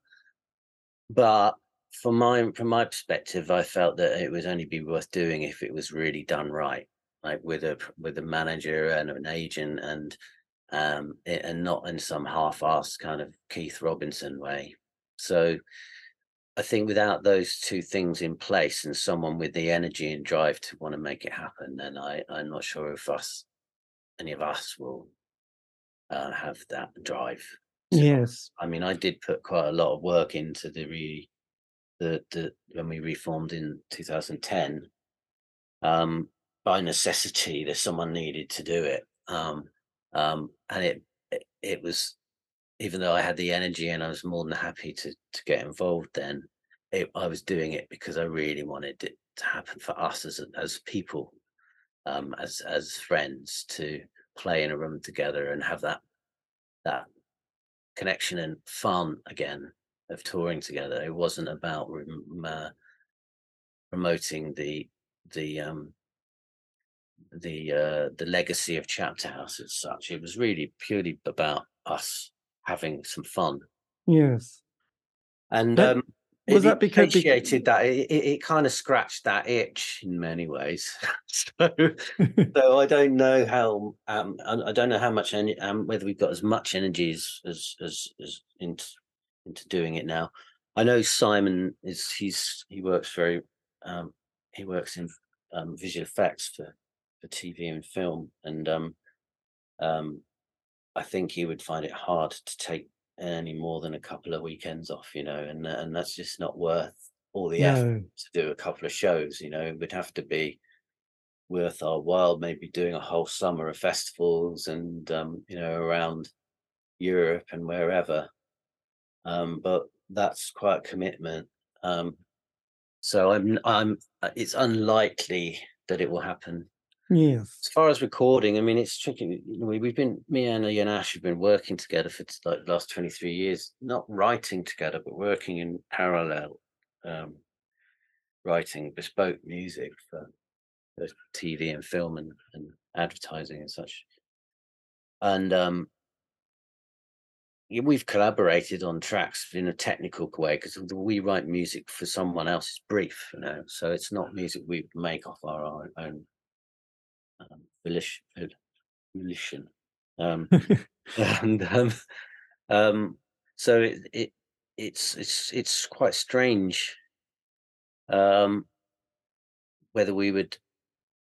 but from my from my perspective, I felt that it would only be worth doing if it was really done right like with a with a manager and an agent and um and not in some half-assed kind of Heath Robinson way. So I think without those two things in place and someone with the energy and drive to want to make it happen, then I, I'm not sure if us any of us will uh, have that drive. So, yes. I mean, I did put quite a lot of work into the re the the when we reformed in 2010. Um, by necessity that someone needed to do it. Um, um, and it, it, was even though I had the energy and I was more than happy to to get involved. Then it, I was doing it because I really wanted it to happen for us as as people, um, as as friends, to play in a room together and have that that connection and fun again of touring together. It wasn't about uh, promoting the the um the uh, the legacy of Chapterhouse as such. It was really purely about us having some fun. Yes, and that, um, was that because appreciated that it, it, it, kind of scratched that itch in many ways. so, so I don't know how um, I don't know how much en- um, whether we've got as much energy as as as, as into into doing it now. I know Simon is he's he works very um, he works in um, visual effects for for TV and film, and um, um, I think he would find it hard to take any more than a couple of weekends off, you know, and and that's just not worth all the no. effort to do a couple of shows. You know, it would have to be worth our while, maybe doing a whole summer of festivals and um, you know around Europe and wherever. Um, but that's quite a commitment. Um, so I'm I'm uh, it's unlikely that it will happen As far as recording, I mean, it's tricky. We've been me and and Ash have been working together for like the last twenty three years, not writing together, but working in parallel, um, writing bespoke music for, for TV and film and, and advertising and such. And um, we've collaborated on tracks in a technical way because we write music for someone else's brief, you know. So it's not music we make off our own volition. Um, and um, um, so it, it it's it's it's quite strange um, whether we would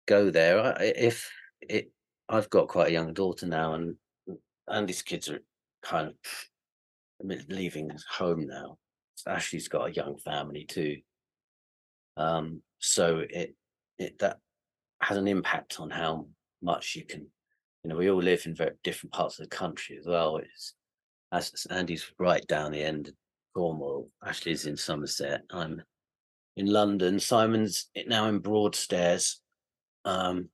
go there. I, if it, I've got quite a young daughter now, and and these kids are kind of leaving home now. Ashley's got a young family too, um, so it it that has an impact on how much you can. You know, we all live in very different parts of the country as well. It's as Andy's right down the end of Cornwall. Ashley's in Somerset. I'm in London. Simon's now in Broadstairs. Um,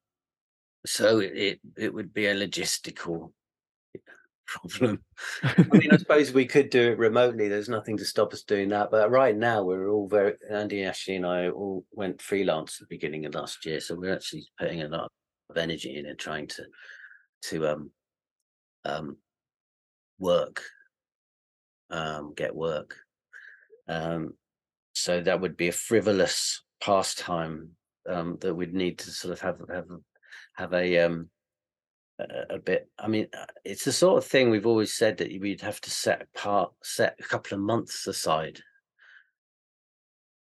so it it would be a logistical problem. I mean, I suppose we could do it remotely. There's nothing to stop us doing that. But right now, we're all very Andy, Ashley, and I all went freelance at the beginning of last year, so we're actually putting a lot of energy in it, trying to to um um work, um get work. Um, so that would be a frivolous pastime um, that we'd need to sort of have have have a um, a, a bit. I mean, uh, it's the sort of thing we've always said that we'd have to set apart, set a couple of months aside,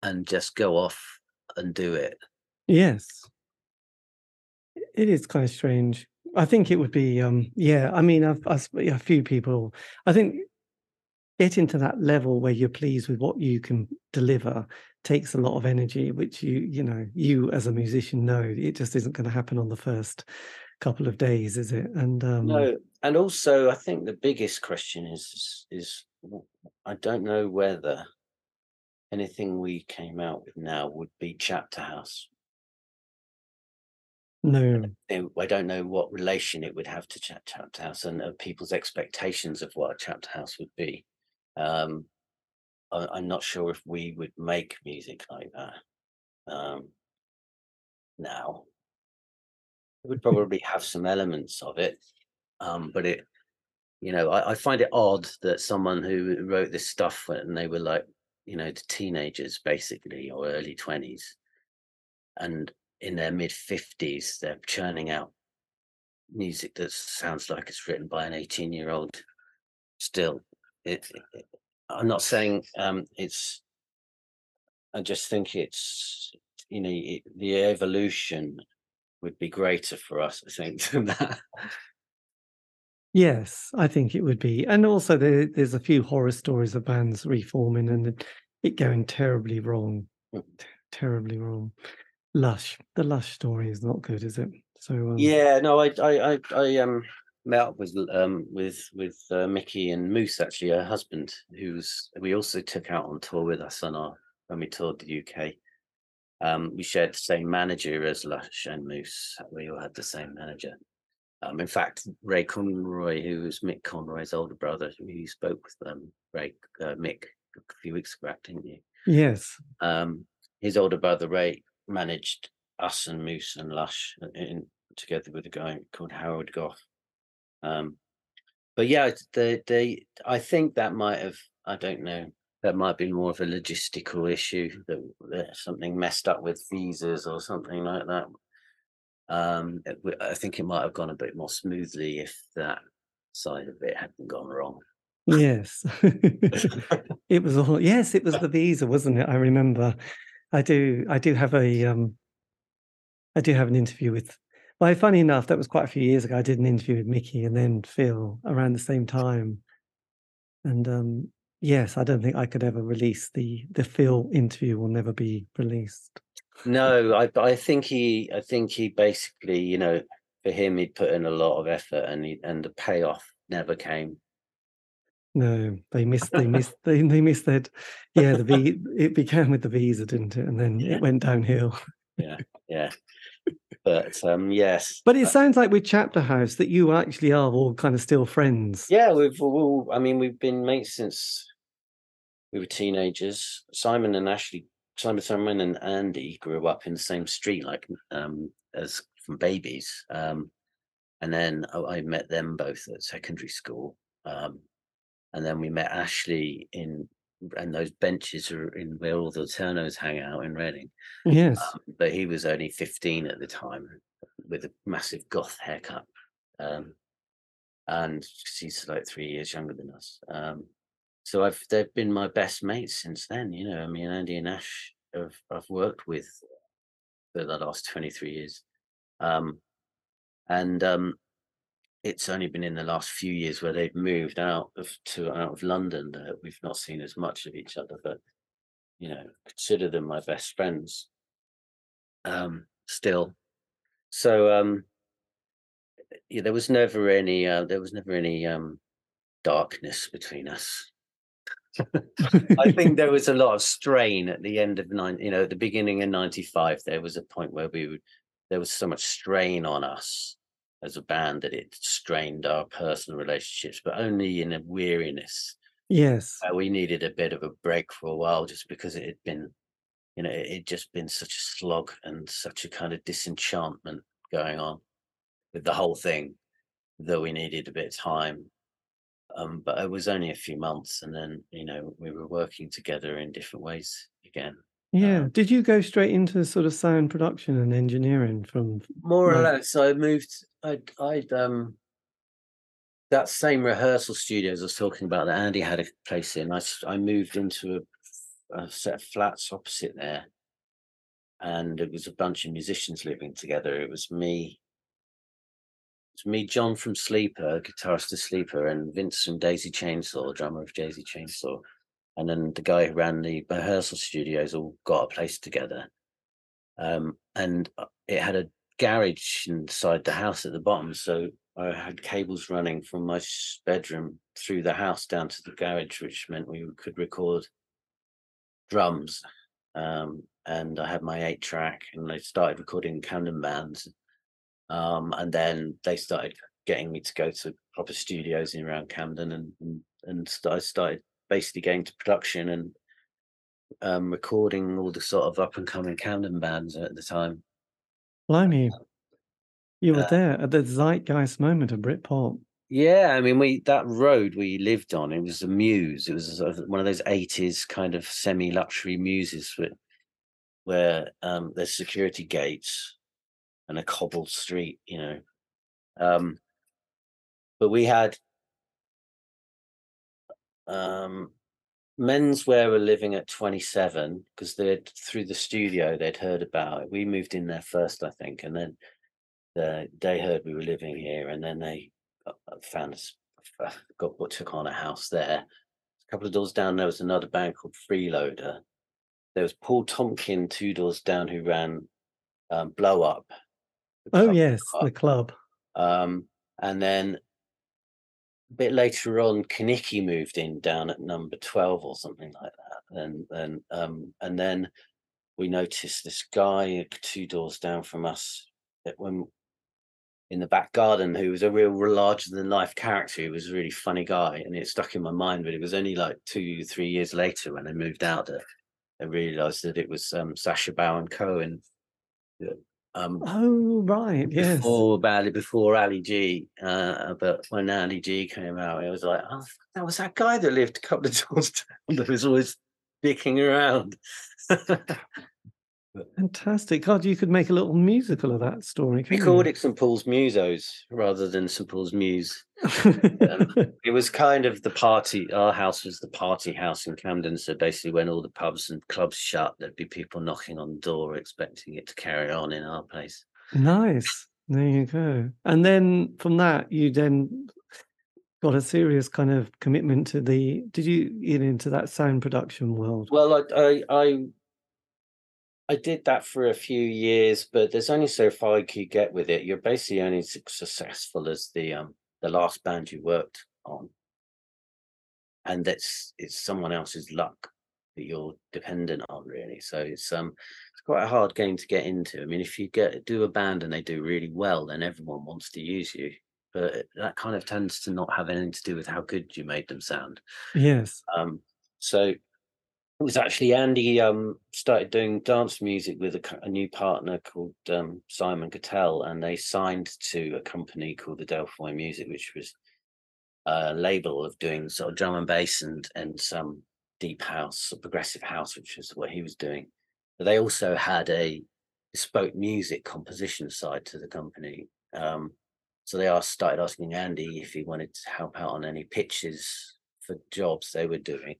and just go off and do it. Yes, it is kind of strange. I think it would be, um, yeah. I mean, I've, I've a few people. I think getting to that level where you're pleased with what you can deliver takes a lot of energy which you you know you as a musician know it just isn't going to happen on the first couple of days is it and um no and also i think the biggest question is is i don't know whether anything we came out with now would be Chapterhouse no i don't know what relation it would have to Chapterhouse and uh, people's expectations of what a Chapterhouse would be um, I, am not sure if we would make music like that um, now. It would probably have some elements of it, um, but it, you know, I, I, find it odd that someone who wrote this stuff when they were like, you know, the teenagers basically or early twenties, and in their mid fifties, they're churning out music that sounds like it's written by an eighteen-year-old still it, it, I'm not saying um, it's. I just think it's you know it, the evolution would be greater for us. I think than that. Yes, I think it would be, and also there, there's a few horror stories of bands reforming and it going terribly wrong, mm. terribly wrong. Lush, the Lush story is not good, is it? So um... yeah, no, I, I, I, I um, met up with um with with uh, Miki and Moose actually her husband who's we also took out on tour with us on our when we toured the UK. Um, we shared the same manager as Lush and Moose. We all had the same manager. Um, in fact, Ray Conroy, who was Mick Conroy's older brother, you spoke with them, Ray uh, Mick a few weeks back, didn't you? Yes. Um, his older brother Ray managed us and Moose and Lush in, together with a guy called Howard Gough. Um, but yeah, they, they, I think that might have, I don't know, that might be more of a logistical issue that, that something messed up with visas or something like that. Um, I think it might have gone a bit more smoothly if that side of it hadn't gone wrong. Yes, it was all. Yes, it was the visa, wasn't it? I remember. I do. I do have a. Um, I do have an interview with well, funny enough, that was quite a few years ago. I did an interview with Miki and then Phil around the same time. And um, yes, I don't think I could ever release the the Phil interview. Will never be released. No, I I think he I think he basically you know for him he'd put in a lot of effort and he and the payoff never came. No, they missed. They missed. they, they missed that. Yeah, the v. It began with the visa, didn't it? And then yeah. it went downhill. yeah, yeah but um, yes. But it sounds like with Chapterhouse that you actually are all kind of still friends. Yeah, we've all. I mean, we've been mates since we were teenagers. Simon and Ashley, Simon, Simon and Andy grew up in the same street, like um, as from babies. Um, and then I, I met them both at secondary school. Um, and then we met Ashley in and those benches are in where all the Turnos hang out in Reading. Yes. Um, but he was only 15 at the time with a massive goth haircut. Um, and he's like three years younger than us. Um, so I've they've been my best mates since then. You know, I mean, Andy and Ash have I've worked with for the last twenty three years, um, and um, it's only been in the last few years where they've moved out of to out of London that we've not seen as much of each other. But you know, consider them my best friends. Um, still, so um, yeah, there was never any uh, there was never any um darkness between us. I think there was a lot of strain at the end of nine, you know, at the beginning of '95. There was a point where we would, there was so much strain on us as a band that it strained our personal relationships, but only in a weariness. Yes, uh, we needed a bit of a break for a while, just because it had been, you know, it had just been such a slog and such a kind of disenchantment going on with the whole thing that we needed a bit of time um, but it was only a few months, and then you know we were working together in different ways again. Yeah. Um, Did you go straight into sort of sound production and engineering from more or less? I moved. I'd, I'd um that same rehearsal studio as I was talking about that Andy had a place in. I I moved into a, a set of flats opposite there, and it was a bunch of musicians living together. It was me, it's me, John from Sleeper, guitarist of Sleeper, and Vince from Daisy Chainsaw, drummer of Daisy Chainsaw. And then the guy who ran the rehearsal studios all got a place together. Um, and uh, it had a garage inside the house at the bottom. So I had cables running from my bedroom through the house down to the garage, which meant we could record drums. Um, and I had my eight track, and I started recording Camden bands um, and then they started getting me to go to proper studios in around Camden, and and, and I started basically getting to production and um, recording all the sort of up and coming Camden bands at the time. Blimey, you were uh, there at the zeitgeist moment of Britpop. Yeah, I mean, we that road we lived on, it was a mews. It was sort of one of those '80s kind of semi-luxury muses where, where um, there's security gates and a cobbled street, you know. Um, but we had um, menswear were living at 27 because they'd through the studio they'd heard about it. We moved in there first, I think, and then the, they heard we were living here, and then they uh, found us, uh, got what took on a house there. A couple of doors down there was another band called Freeloader. There was Paul Tunkin two doors down who ran um, Blow Up, Oh yes, the club. Um, and then a bit later on, Kenickie moved in down at number twelve or something like that. And and um, and then we noticed this guy two doors down from us that when in the back garden who was a real larger than life character. He was a really funny guy, and it stuck in my mind. But it was only like two, three years later when I moved out that I realised that it was um, Sacha Baron Cohen um, oh right, yes. Before Ali, before Ali G, uh, but when Ali G came out, it was like, oh, that was that guy that lived a couple of doors down that was always dicking around. Fantastic. God, you could make a little musical of that story. We called it St. Paul's Musos rather than St. Paul's Mews. um, it was kind of the party, our house was the party house in Camden. So basically, when all the pubs and clubs shut, there'd be people knocking on the door expecting it to carry on in our place. Nice. There you go. And then from that, you then got a serious kind of commitment to the. Did you get into that sound production world? Well, I, I, I I did that for a few years, but there's only so far you could get with it. You're basically only successful as the um the last band you worked on, and that's it's someone else's luck that you're dependent on, really. So it's um it's quite a hard game to get into. I mean, if you get do a band and they do really well, then everyone wants to use you. But that kind of tends to not have anything to do with how good you made them sound. Yes. Um. So it was actually Andy um, started doing dance music with a, a new partner called um, Simon Cattell, and they signed to a company called the Delphi Music, which was a label of doing sort of drum and bass and and some deep house, progressive house, which was what he was doing. But they also had a bespoke music composition side to the company. Um, so they asked, started asking Andy if he wanted to help out on any pitches for jobs they were doing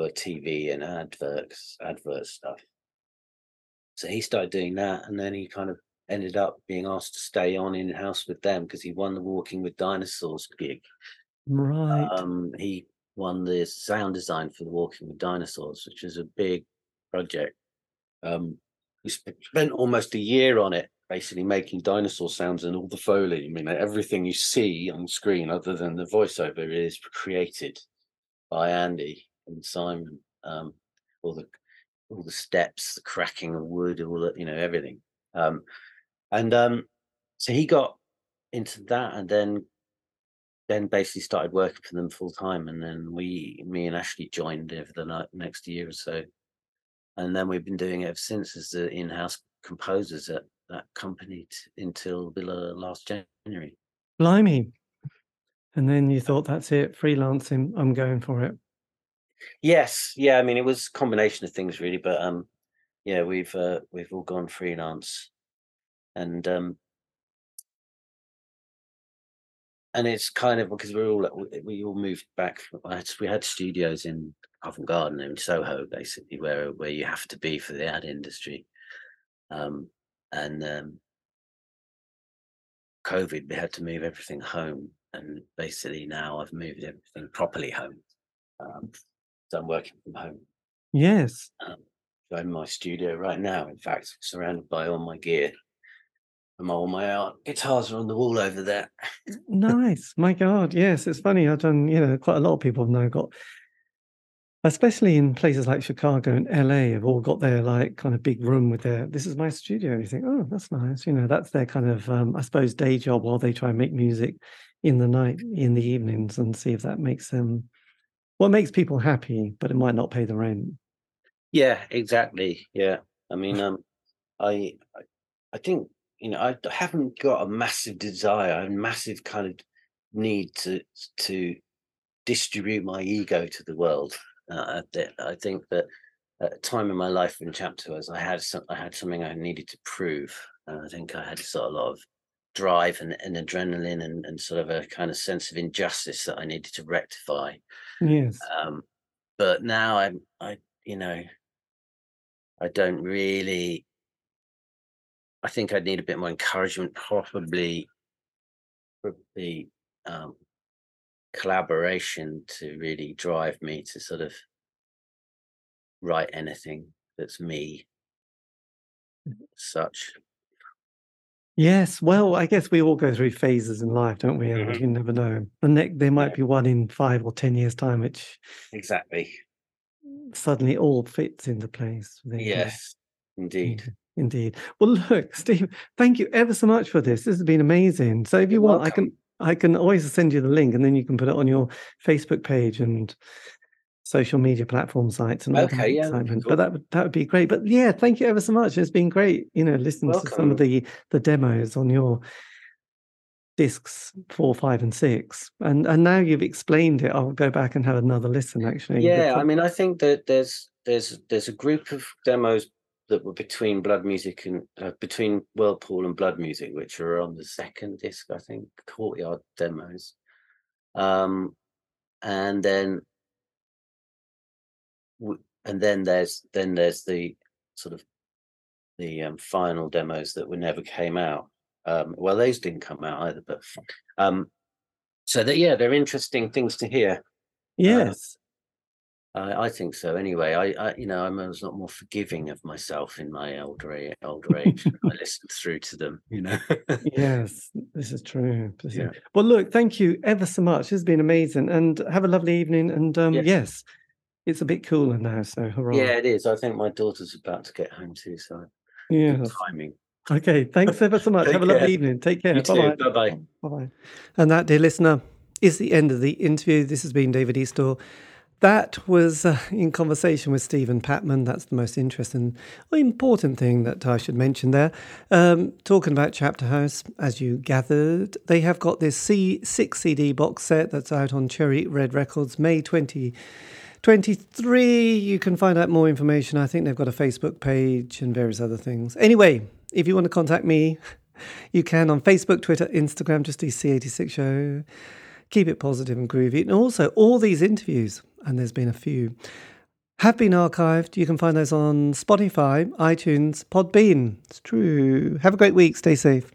for TV and adverts, advert stuff. So he started doing that, and then he kind of ended up being asked to stay on in house with them because he won the Walking with Dinosaurs gig. Right. Um, he won the sound design for the Walking with Dinosaurs, which is a big project. Um, we spent almost a year on it, basically making dinosaur sounds and all the foley. I mean, everything you see on screen, other than the voiceover, is created by Andy and Simon. Um, all the all the steps, the cracking of wood, all the you know everything. Um, and um, so he got into that, and then then basically started working for them full time. And then we, me and Ashley, joined over the next year or so, and then we've been doing it ever since as the in-house composers at that company t- until the last January. Blimey! And then you thought, that's it, freelancing. I'm going for it. Yes, yeah. I mean, it was a combination of things really, but um, yeah, we've uh, we've all gone freelance, and um, and it's kind of because we're all we all moved back. We had studios in Covent Garden in Soho, basically, where where you have to be for the ad industry, um, and um, COVID, we had to move everything home, and basically now I've moved everything properly home. Um, so I'm working from home. Yes. Um, I'm in my studio right now. In fact, surrounded by all my gear. And all my art guitars are on the wall over there. nice. My God. Yes. It's funny. I've done, you know, quite a lot of people have now got, especially in places like Chicago and LA, have all got their like kind of big room with their, this is my studio. And you think, oh, that's nice. You know, that's their kind of, um, I suppose, day job while they try and make music in the night, in the evenings and see if that makes them what makes people happy, but it might not pay the rent. Yeah, exactly. Yeah, I mean, um, I, I think you know, I haven't got a massive desire, a massive kind of need to to distribute my ego to the world. Uh, I think that at a time in my life in chapter was I had some, I had something I needed to prove. And I think I had sort of a lot of drive and, and adrenaline and, and sort of a kind of sense of injustice that I needed to rectify. Yes. Um, but now I'm, I, you know, I don't really. I think I'd need a bit more encouragement, probably, probably um, collaboration to really drive me to sort of write anything that's me, such. Yes, well, I guess we all go through phases in life, don't we? And Mhm. you never know. And there, there might be one in five or ten years' time, which Exactly. suddenly all fits into place. There you. Yes, indeed. Indeed. Indeed. Well, look, Steve, thank you ever so much for this. This has been amazing. So if you You're want, I can I can always send you the link, and then you can put it on your Facebook page and social media platform sites and all that Okay, yeah, be excitement. cool. But that would that would be great. But yeah, thank you ever so much. It's been great, you know, listening to some of the the demos on your discs four, five, and six. And and now you've explained it, I'll go back and have another listen. Actually, Yeah, I mean, I think that there's there's there's a group of demos that were between Blood Music and uh, between Whirlpool and Blood Music, which are on the second disc, I think, Courtyard demos. Um, and then and then there's then there's the sort of the um, final demos that were never came out. Um, well, those didn't come out either, but um, so that yeah, they're interesting things to hear. yes. I, I think so. Anyway, I, I, you know, I'm a lot more forgiving of myself in my older. Older age, I listen through to them. You know. Yes, this is true. This is- Well, look, thank you ever so much. It's been amazing, and have a lovely evening. And um, Yes. yes, it's a bit cooler now, so hurrah! yeah, it is. I think my daughter's about to get home too, so good timing. Okay. Thanks ever so much. Have a lovely care. evening. Take care. Bye bye. Bye bye. And that, dear listener, is the end of the interview. This has been David Eastaugh. That was uh, in conversation with Stephen Patman. That's the most interesting or important thing that I should mention there. Um, talking about Chapterhouse, as you gathered, they have got this C six CD box set that's out on Cherry Red Records, May 2023. You can find out more information. I think they've got a Facebook page and various other things. Anyway, if you want to contact me, you can on Facebook, Twitter, Instagram, just do C86 Show. keep it positive and groovy. And also, all these interviews, and there's been a few, have been archived. You can find those on Spotify, iTunes, Podbean. It's true. Have a great week. Stay safe.